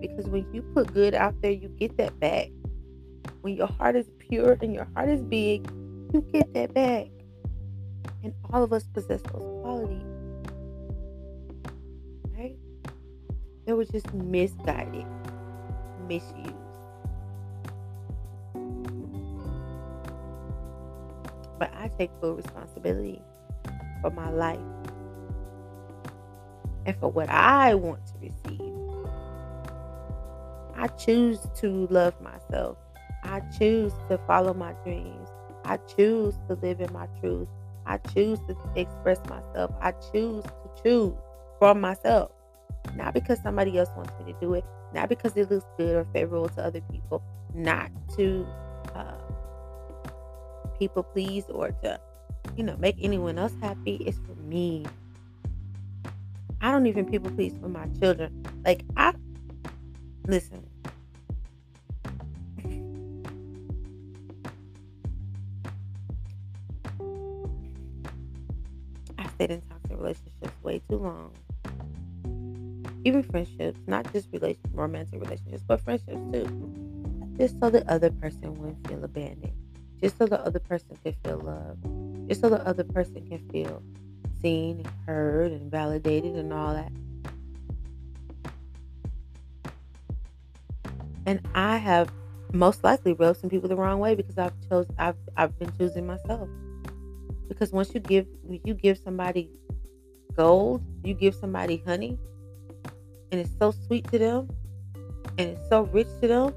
Because when you put good out there, you get that back. When your heart is pure and your heart is big, you get that back. And all of us possess those qualities. Right? They were just misguided, misused. But I take full responsibility for my life and for what I want to receive. I choose to love myself. I choose to follow my dreams. I choose to live in my truth. I choose to express myself. I choose to choose for myself. Not because somebody else wants me to do it, not because it looks good or favorable to other people, not to uh, people please or to, you know, make anyone else happy. It's for me. I don't even people please for my children. Like I listen. I stayed in toxic relationships way too long. Even friendships, not just romantic relationships, but friendships too. Just so the other person wouldn't feel abandoned. Just so the other person could feel loved. Just so the other person can feel seen and heard and validated and all that. And I have most likely rubbed some people the wrong way because I've chose I've I've been choosing myself. Because once you give you give somebody gold, you give somebody honey, and it's so sweet to them, and it's so rich to them,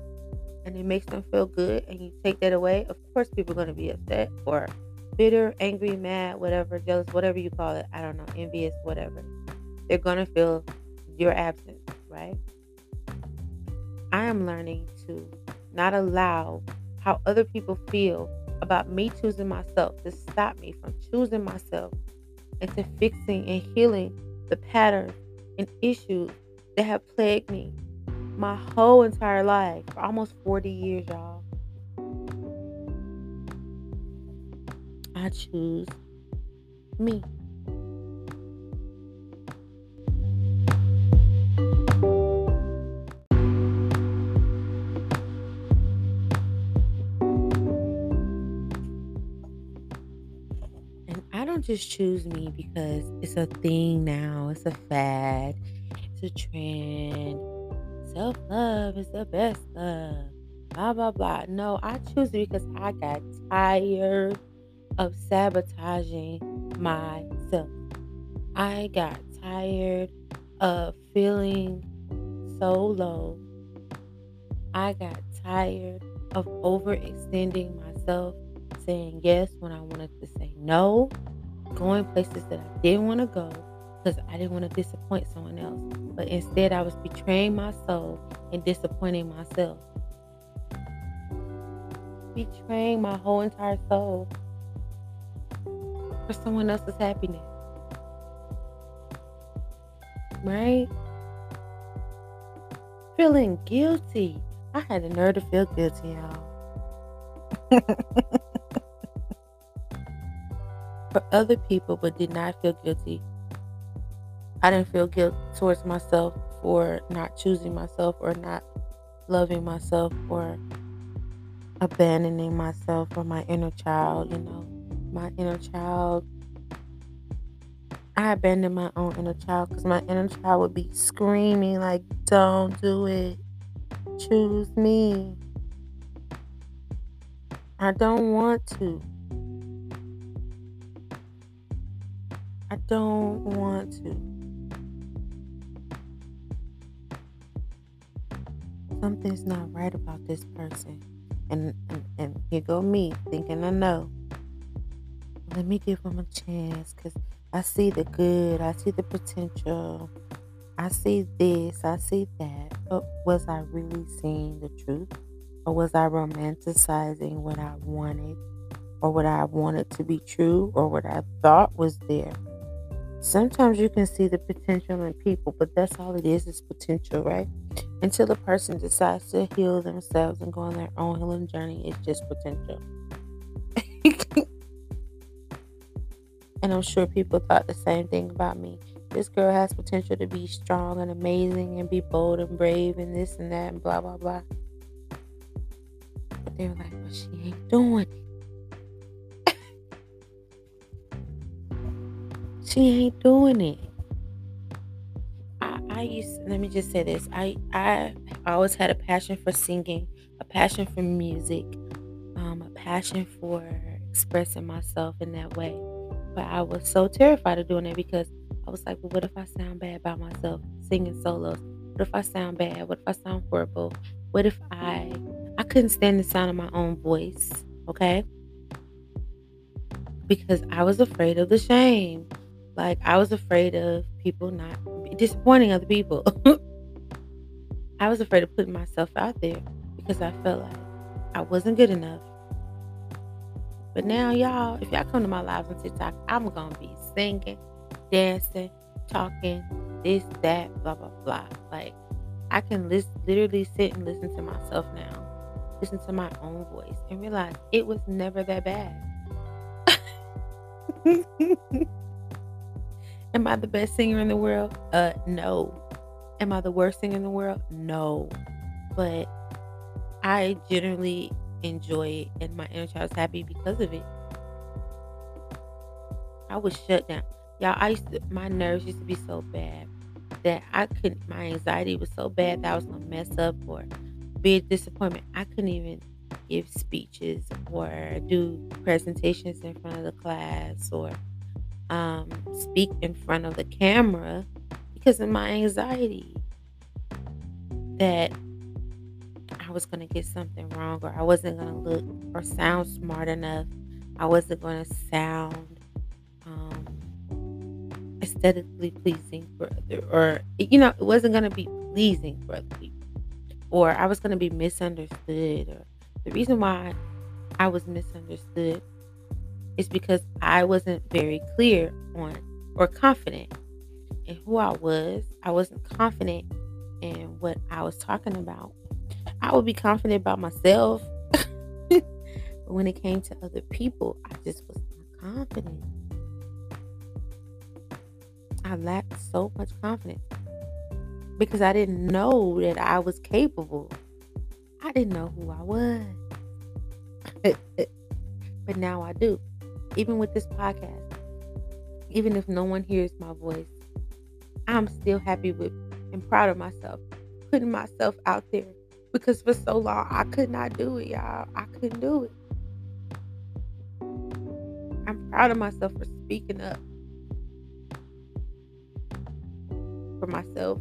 and it makes them feel good, and you take that away, of course people are gonna be upset or bitter, angry, mad, whatever, jealous, whatever you call it. I don't know, envious, whatever. They're going to feel your absence, right? I am learning to not allow how other people feel about me choosing myself to stop me from choosing myself and to fixing and healing the patterns and issues that have plagued me my whole entire life for almost 40 years, y'all. I choose me. And I don't just choose me because it's a thing now, it's a fad, it's a trend. Self love is the best love. Blah, blah, blah. No, I choose it because I got tired of sabotaging myself. I got tired of feeling so low. I got tired of overextending myself, saying yes when I wanted to say no, going places that I didn't want to go because I didn't want to disappoint someone else. But instead, I was betraying my soul and disappointing myself. Betraying my whole entire soul for someone else's happiness. Right? Feeling guilty. I had the nerve to feel guilty, y'all. [laughs] for other people, but did not feel guilty. I didn't feel guilt towards myself for not choosing myself or not loving myself or abandoning myself or my inner child, you know, my inner child. I abandoned my own inner child because my inner child would be screaming, like, don't do it. Choose me. I don't want to. I don't want to. Something's not right about this person. And, and, and here go me thinking I know. Let me give them a chance because I see the good, I see the potential, I see this, I see that. But was I really seeing the truth? Or was I romanticizing what I wanted? Or what I wanted to be true? Or what I thought was there? Sometimes you can see the potential in people, but that's all it is is potential, right? Until a person decides to heal themselves and go on their own healing journey, it's just potential. [laughs] and I'm sure people thought the same thing about me. This girl has potential to be strong and amazing and be bold and brave and this and that and blah blah blah. But they're like, well, she ain't doing it. She ain't doing it. I, I used let me just say this. I I always had a passion for singing, a passion for music, um, a passion for expressing myself in that way. But I was so terrified of doing it because I was like, well, what if I sound bad by myself singing solos? What if I sound bad? What if I sound horrible? What if I I couldn't stand the sound of my own voice, okay? Because I was afraid of the shame. Like I was afraid of people not disappointing other people. [laughs] I was afraid of putting myself out there because I felt like I wasn't good enough. But now, y'all, if y'all come to my lives on TikTok, I'm gonna be singing, dancing, talking, this, that, blah, blah, blah. Like I can list, literally sit and listen to myself now, listen to my own voice, and realize it was never that bad. [laughs] Am I the best singer in the world? Uh, no. Am I the worst singer in the world? No. But I generally enjoy it, and my inner child is happy because of it. I was shut down. Y'all, I used to, my nerves used to be so bad that I couldn't, my anxiety was so bad that I was gonna mess up or be a disappointment. I couldn't even give speeches or do presentations in front of the class or um, speak in front of the camera because of my anxiety that I was going to get something wrong or I wasn't going to look or sound smart enough. I wasn't going to sound um, aesthetically pleasing for other, or you know, it wasn't going to be pleasing for other people, or I was going to be misunderstood. Or the reason why I was misunderstood is because I wasn't very clear on or confident in who I was. I wasn't confident in what I was talking about. I would be confident about myself. [laughs] but when it came to other people, I just was not confident. I lacked so much confidence because I didn't know that I was capable. I didn't know who I was. [laughs] but now I do even with this podcast, even if no one hears my voice, I'm still happy with and proud of myself, putting myself out there because for so long I could not do it, y'all. I couldn't do it. I'm proud of myself for speaking up for myself.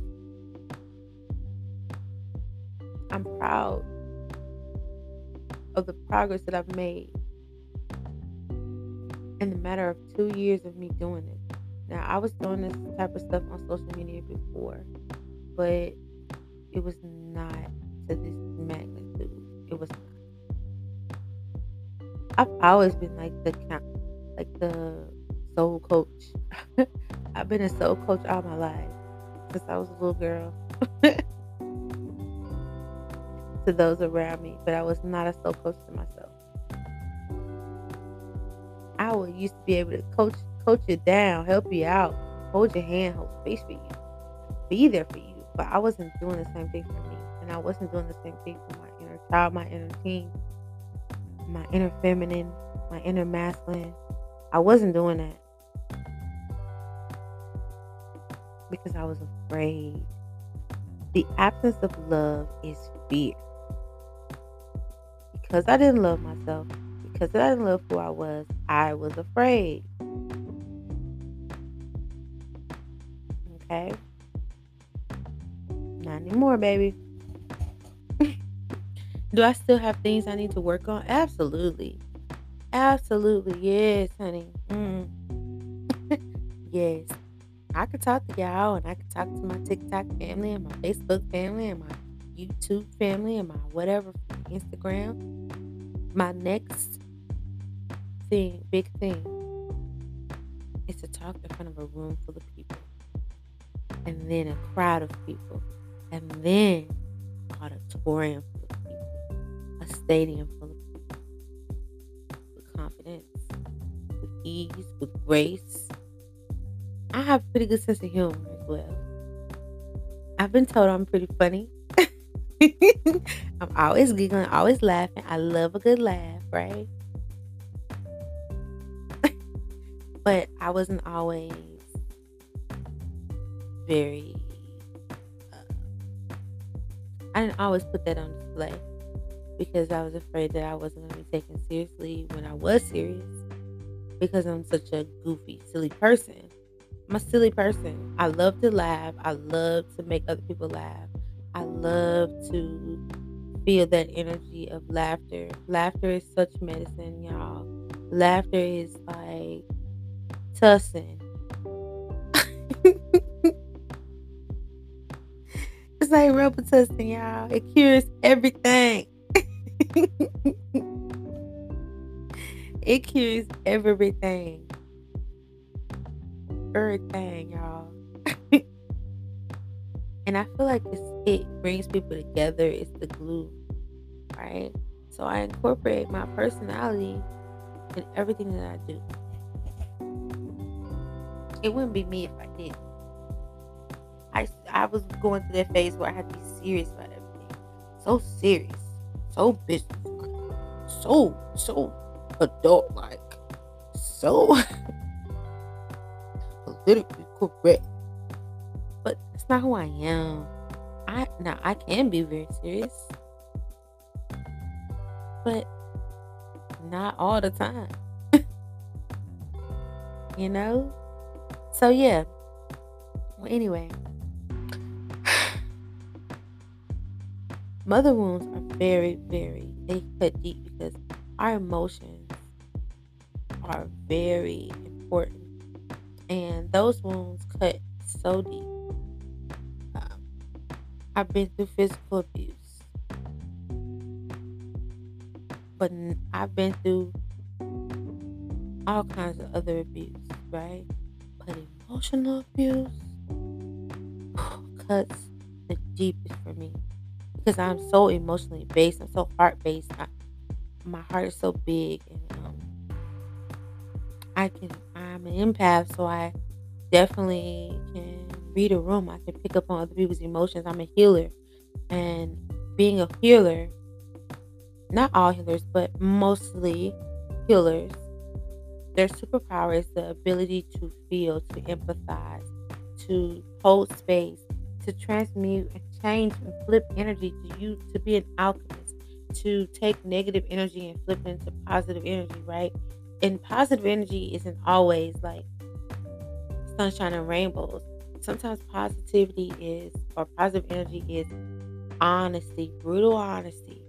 I'm proud of the progress that I've made in the matter of two years of me doing it. Now, I was doing this type of stuff on social media before, but it was not to this magnitude. It was not. I've always been like the like the soul coach. [laughs] I've been a soul coach all my life since I was a little girl. [laughs] to those around me, but I was not a soul coach to myself. I would used to be able to coach coach you down, help you out, hold your hand, hold space for you, be there for you. But I wasn't doing the same thing for me, and I wasn't doing the same thing for my inner child, my inner teen, my inner feminine, my inner masculine. I wasn't doing that because I was afraid. The absence of love is fear. Because I didn't love myself, because I didn't love who I was, I was afraid. Okay? Not anymore, baby. Do I still have things I need to work on? Absolutely. Absolutely. Yes, honey. Mm. [laughs] yes. I could talk to y'all and I could talk to my TikTok family and my Facebook family and my YouTube family and my whatever Instagram. My next thing, big thing, is to talk in front of a room full of people. And then a crowd of people. And then auditorium full of people. A stadium full of people. With confidence, with ease, with grace I have a pretty good sense of humor as well. I've been told I'm pretty funny. [laughs] I'm always giggling, always laughing. I love a good laugh, right? But I wasn't always very. Uh, I didn't always put that on display because I was afraid that I wasn't going to be taken seriously when I was serious because I'm such a goofy, silly person. I'm a silly person. I love to laugh. I love to make other people laugh. I love to feel that energy of laughter. Laughter is such medicine, y'all. Laughter is like tussing. [laughs] it's like Robitussin, y'all. It cures everything. [laughs] it cures everything everything, y'all. [laughs] and I feel like it brings people together. It's the glue, right? So I incorporate my personality in everything that I do. It wouldn't be me if I didn't. I, I was going through that phase where I had to be serious about everything. So serious. So business. So, so adult like. So [laughs] politically correct. But that's not who I am. I now I can be very serious. But not all the time. [laughs] you know? So yeah. Well anyway. [sighs] Mother wounds are very, very they cut deep because our emotions are very important and those wounds cut so deep. Um, I've been through physical abuse, but I've been through all kinds of other abuse, right? Emotional abuse [sighs] cuts the deepest for me because I'm so emotionally based. I'm so heart based. my heart is so big, and um, I can I'm an empath, so I definitely can read a room. I can pick up on other people's emotions. I'm a healer. And being a healer, not all healers, but mostly healers, their superpower is the ability to feel, to empathize, to hold space, to transmute and change and flip energy to you to be an alchemist, to take negative energy and flip it into positive energy, right? and positive energy isn't always like sunshine and rainbows. Sometimes positivity is, or positive energy is honesty, brutal honesty.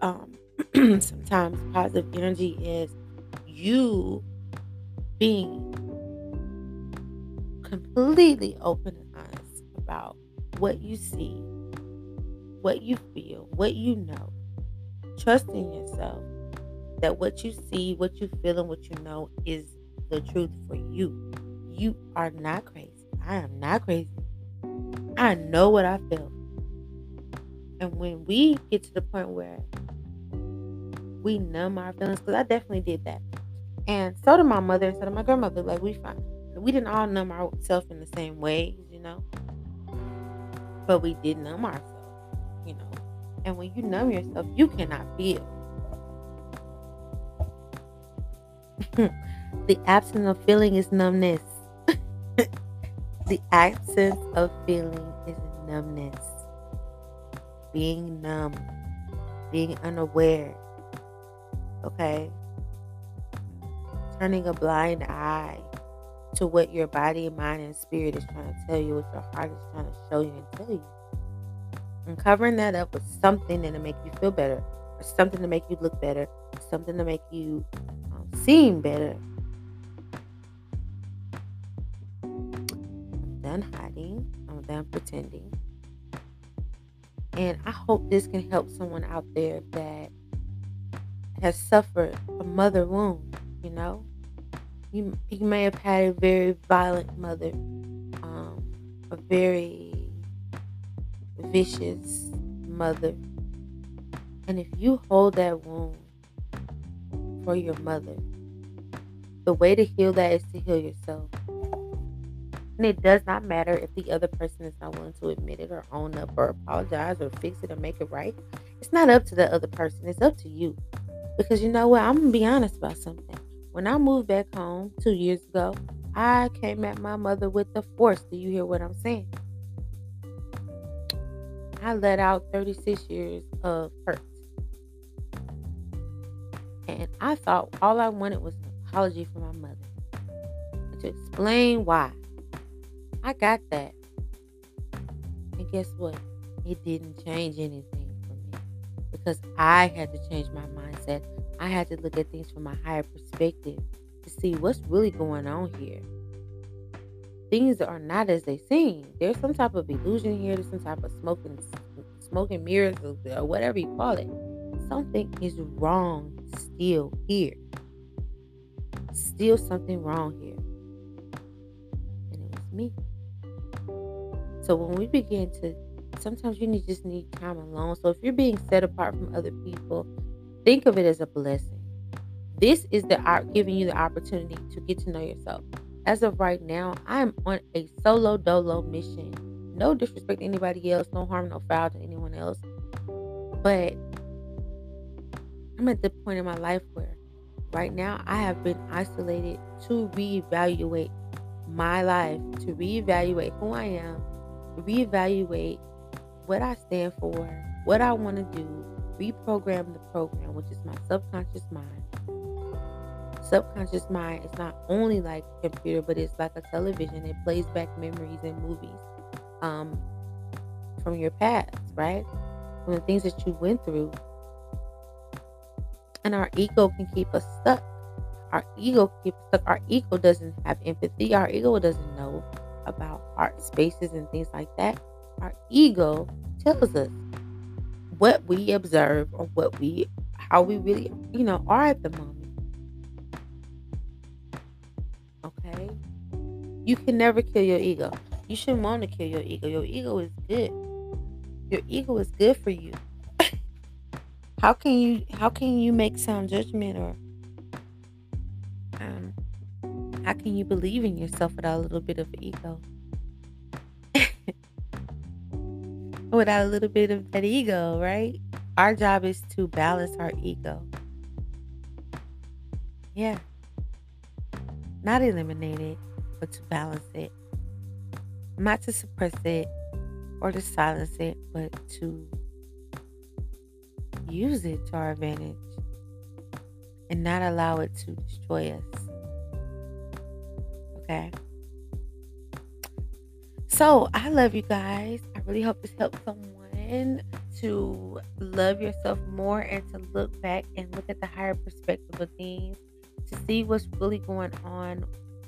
Um, [clears throat] sometimes positive energy is you being completely open and honest about what you see, what you feel, what you know, trusting yourself that what you see, what you feel, and what you know is the truth for you. You are not crazy. I am not crazy. I know what I feel. And when we get to the point where we numb our feelings, because I definitely did that. And so did my mother and so did my grandmother. Like we find we didn't all numb ourselves in the same ways, you know. But we did numb ourselves, you know. And when you numb yourself, you cannot feel [laughs] the absence of feeling is numbness. [laughs] the absence of feeling is numbness. Being numb, being unaware. Okay? Turning a blind eye to what your body, mind, and spirit is trying to tell you, what your heart is trying to show you and tell you. And covering that up with something that'll make you feel better, or something to make you look better, something to make you um, seem better. I'm done hiding. I'm done pretending. And I hope this can help someone out there that has suffered a mother wound, you know? You, you may have had a very violent mother, um, a very vicious mother. And if you hold that wound for your mother, the way to heal that is to heal yourself. And it does not matter if the other person is not willing to admit it or own up or apologize or fix it or make it right. It's not up to the other person, it's up to you. Because you know what? I'm going to be honest about something. When I moved back home two years ago, I came at my mother with the force. Do you hear what I'm saying? I let out 36 years of hurt. And I thought all I wanted was an apology from my mother to explain why. I got that. And guess what? It didn't change anything for me because I had to change my mindset. I had to look at things from a higher perspective to see what's really going on here. Things are not as they seem. There's some type of illusion here. There's some type of smoking, smoking mirrors or whatever you call it. Something is wrong still here. Still something wrong here. And it was me. So when we begin to, sometimes you need, just need time alone. So if you're being set apart from other people, think of it as a blessing. This is the art giving you the opportunity to get to know yourself. As of right now, I am on a solo dolo mission. No disrespect to anybody else, no harm, no foul to anyone else. But I'm at the point in my life where right now I have been isolated to reevaluate my life, to reevaluate who I am, reevaluate what I stand for, what I want to do, reprogram the program, which is my subconscious mind. Subconscious mind is not only like a computer, but it's like a television. It plays back memories and movies um, from your past, right? From the things that you went through. And our ego can keep us stuck. Our ego can keep us stuck. Our ego doesn't have empathy. Our ego doesn't know about art spaces and things like that, our ego tells us what we observe or what we how we really you know are at the moment. Okay? You can never kill your ego. You shouldn't want to kill your ego. Your ego is good. Your ego is good for you. [laughs] How can you how can you make sound judgment or um how can you believe in yourself without a little bit of ego? Without a little bit of that ego, right? Our job is to balance our ego. Yeah. Not eliminate it, but to balance it. Not to suppress it or to silence it, but to use it to our advantage and not allow it to destroy us. Okay. So I love you guys. Really hope this helps someone to love yourself more and to look back and look at the higher perspective of things, to see what's really going on,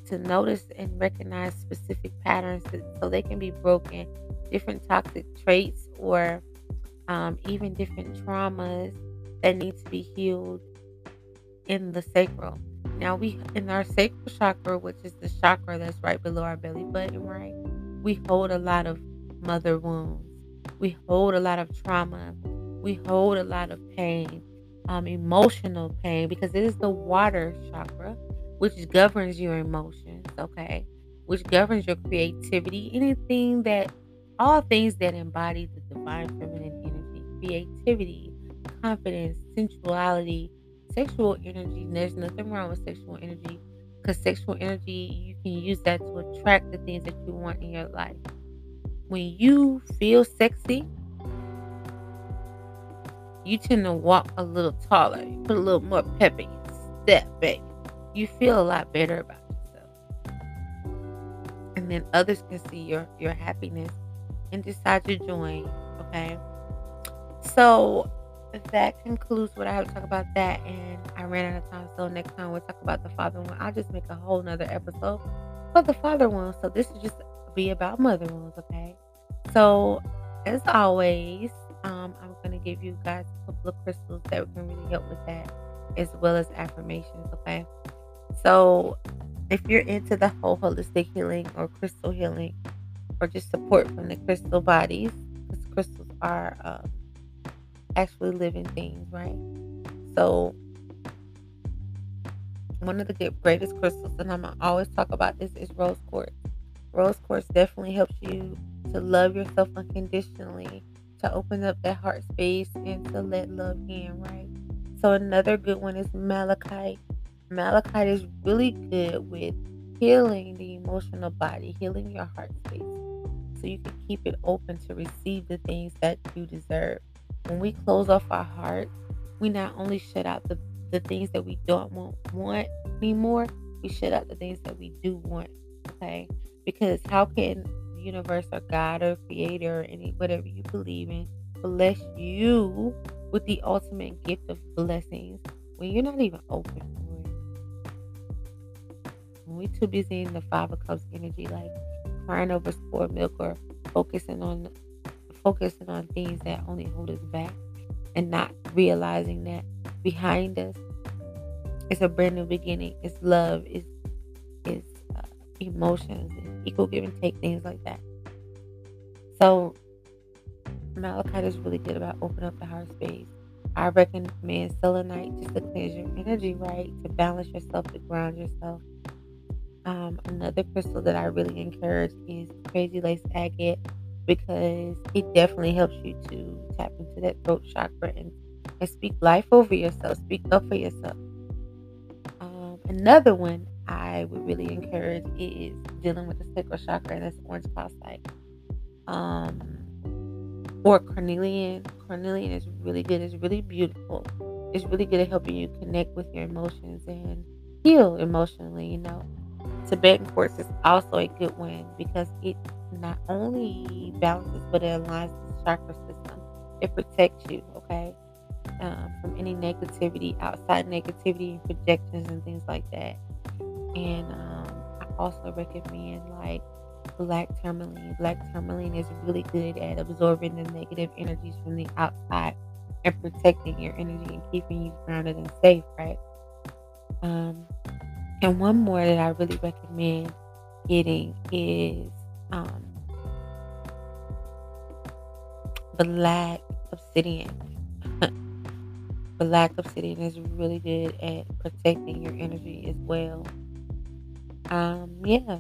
to notice and recognize specific patterns so they can be broken, different toxic traits, or um, even different traumas that need to be healed in the sacral. Now we in our sacral chakra, which is the chakra that's right below our belly button, right? We hold a lot of mother wounds. We hold a lot of trauma. We hold a lot of pain, um, emotional pain, because it is the water chakra, which governs your emotions, okay? Which governs your creativity, anything that, all things that embody the divine feminine energy, creativity, confidence, sensuality, sexual energy, there's nothing wrong with sexual energy because sexual energy, you can use that to attract the things that you want in your life. When you feel sexy, you tend to walk a little taller. You put a little more pep in your step, baby. You feel a lot better about yourself. And then others can see your, your happiness and decide to join. Okay. So that concludes what I have to talk about that. And I ran out of time. So next time we'll talk about the father wound. I'll just make a whole nother episode for the father wound. So this is just be about mother wounds, okay? So as always, um, I'm gonna give you guys a couple of crystals that can really help with that, as well as affirmations, okay? So if you're into the whole holistic healing or crystal healing, or just support from the crystal bodies, because crystals are um, actually living things, right? So, one of the greatest crystals, and I'm always talk about this, is rose quartz. Rose quartz definitely helps you to love yourself unconditionally, to open up that heart space, and to let love in, right? So, another good one is malachite. Malachite is really good with healing the emotional body, healing your heart space, so you can keep it open to receive the things that you deserve when we close off our heart, we not only shut out the, the things that we don't want, want anymore, we shut out the things that we do want. Okay? Because how can the universe or God or creator or any whatever you believe in bless you with the ultimate gift of blessings when you're not even open for it? When we're too busy in the five of cups energy, like crying over spoiled milk or focusing on focusing on things that only hold us back and not realizing that behind us it's a brand new beginning. It's love. It's emotions. Equal give and take things like that. So malachite is really good about opening up the heart space. I recommend selenite just to cleanse your energy, right? To balance yourself, to ground yourself. Um, another crystal that I really encourage is crazy lace agate because it definitely helps you to tap into that throat chakra and, and speak life over yourself, speak up for yourself. Um, another one I would really encourage is dealing with the sacral chakra, and that's orange calcite. Um, or carnelian. Carnelian is really good. It's really beautiful. It's really good at helping you connect with your emotions and heal emotionally. You know, Tibetan quartz is also a good one because it not only balances but it aligns the chakra system. It protects you, okay, um, from any negativity, outside negativity and projections and things like that. And um, I also recommend like black tourmaline. Black tourmaline is really good at absorbing the negative energies from the outside and protecting your energy and keeping you grounded and safe, right? Um, and one more that I really recommend getting is um, black obsidian. [laughs] black obsidian is really good at protecting your energy as well. Um, yeah,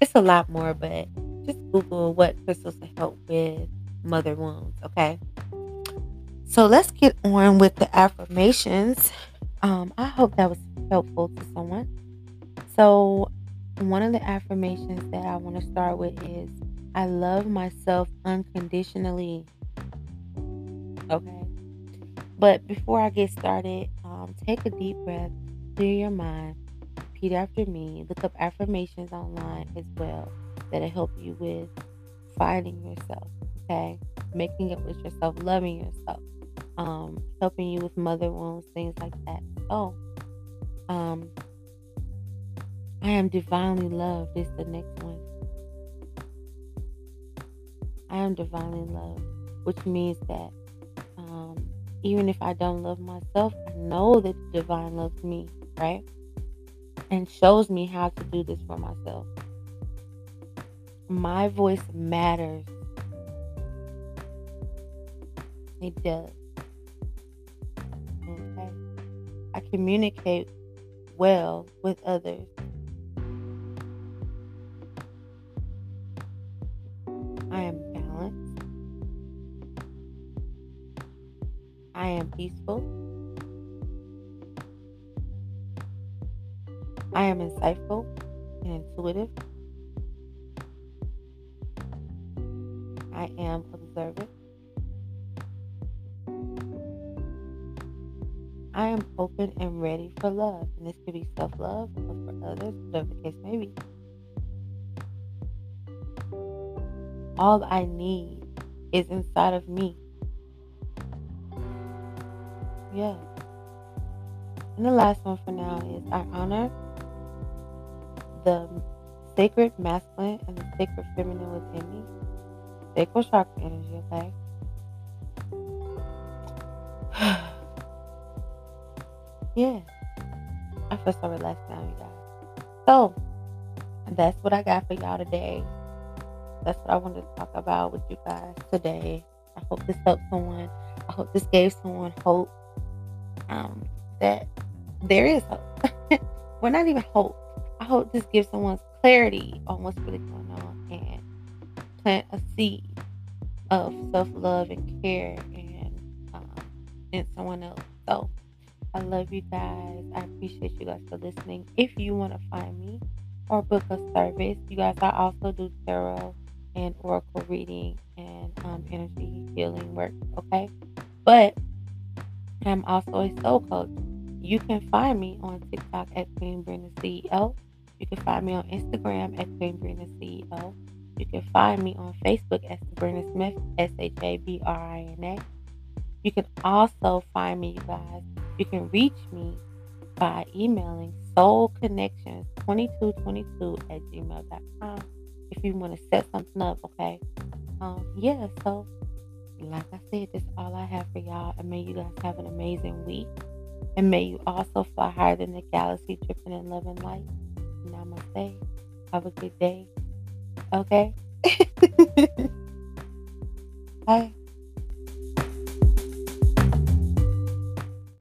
it's a lot more, but just Google what crystals to help with mother wounds. Okay. So let's get on with the affirmations. Um, I hope that was helpful to someone. So one of the affirmations that I want to start with is I love myself unconditionally. Okay. But before I get started, um, take a deep breath, clear your mind, repeat after me. Look up affirmations online as well that'll help you with finding yourself. Okay. Making it with yourself, loving yourself, um, helping you with mother wounds, things like that. So, um, I am divinely loved is the next one. I am divinely loved, which means that um, even if I don't love myself, I know that the divine loves me, right? And shows me how to do this for myself. My voice matters. It does. Okay. I communicate well with others I am balanced. I am peaceful. I am insightful and intuitive. I am observant. I am open and ready for love. And this could be self love or for others, whatever the case may be. All I need is inside of me. Yeah. And the last one for now is I honor the sacred masculine and the sacred feminine within me. Sacral chakra energy, okay? [sighs] yeah. I feel so relaxed now, you guys. So, that's what I got for y'all today. That's what I wanted to talk about with you guys today. I hope this helped someone. I hope this gave someone hope um, that there is hope. We're [laughs] well, not even hope. I hope this gives someone clarity on what's really going on and plant a seed of self love and care and um, in someone else. So I love you guys. I appreciate you guys for listening. If you want to find me or book a service, you guys, I also do tarot and oracle reading and um, energy healing work. Okay, but I'm also a soul coach. You can find me on TikTok at Queen Brenda CEO. You can find me on Instagram at Queen Brenda CEO. You can find me on Facebook as Shabrina Smith, S H A B R I N A. You can also find me, you guys. You can reach me by emailing soulconnections2222 at gmail.com if you want to set something up, okay? Um, yeah, so like I said, that's all I have for y'all. And may you guys have an amazing week. And may you also fly higher than the galaxy, dripping in love and light. Namaste. Have a good day. Okay? [laughs] Bye.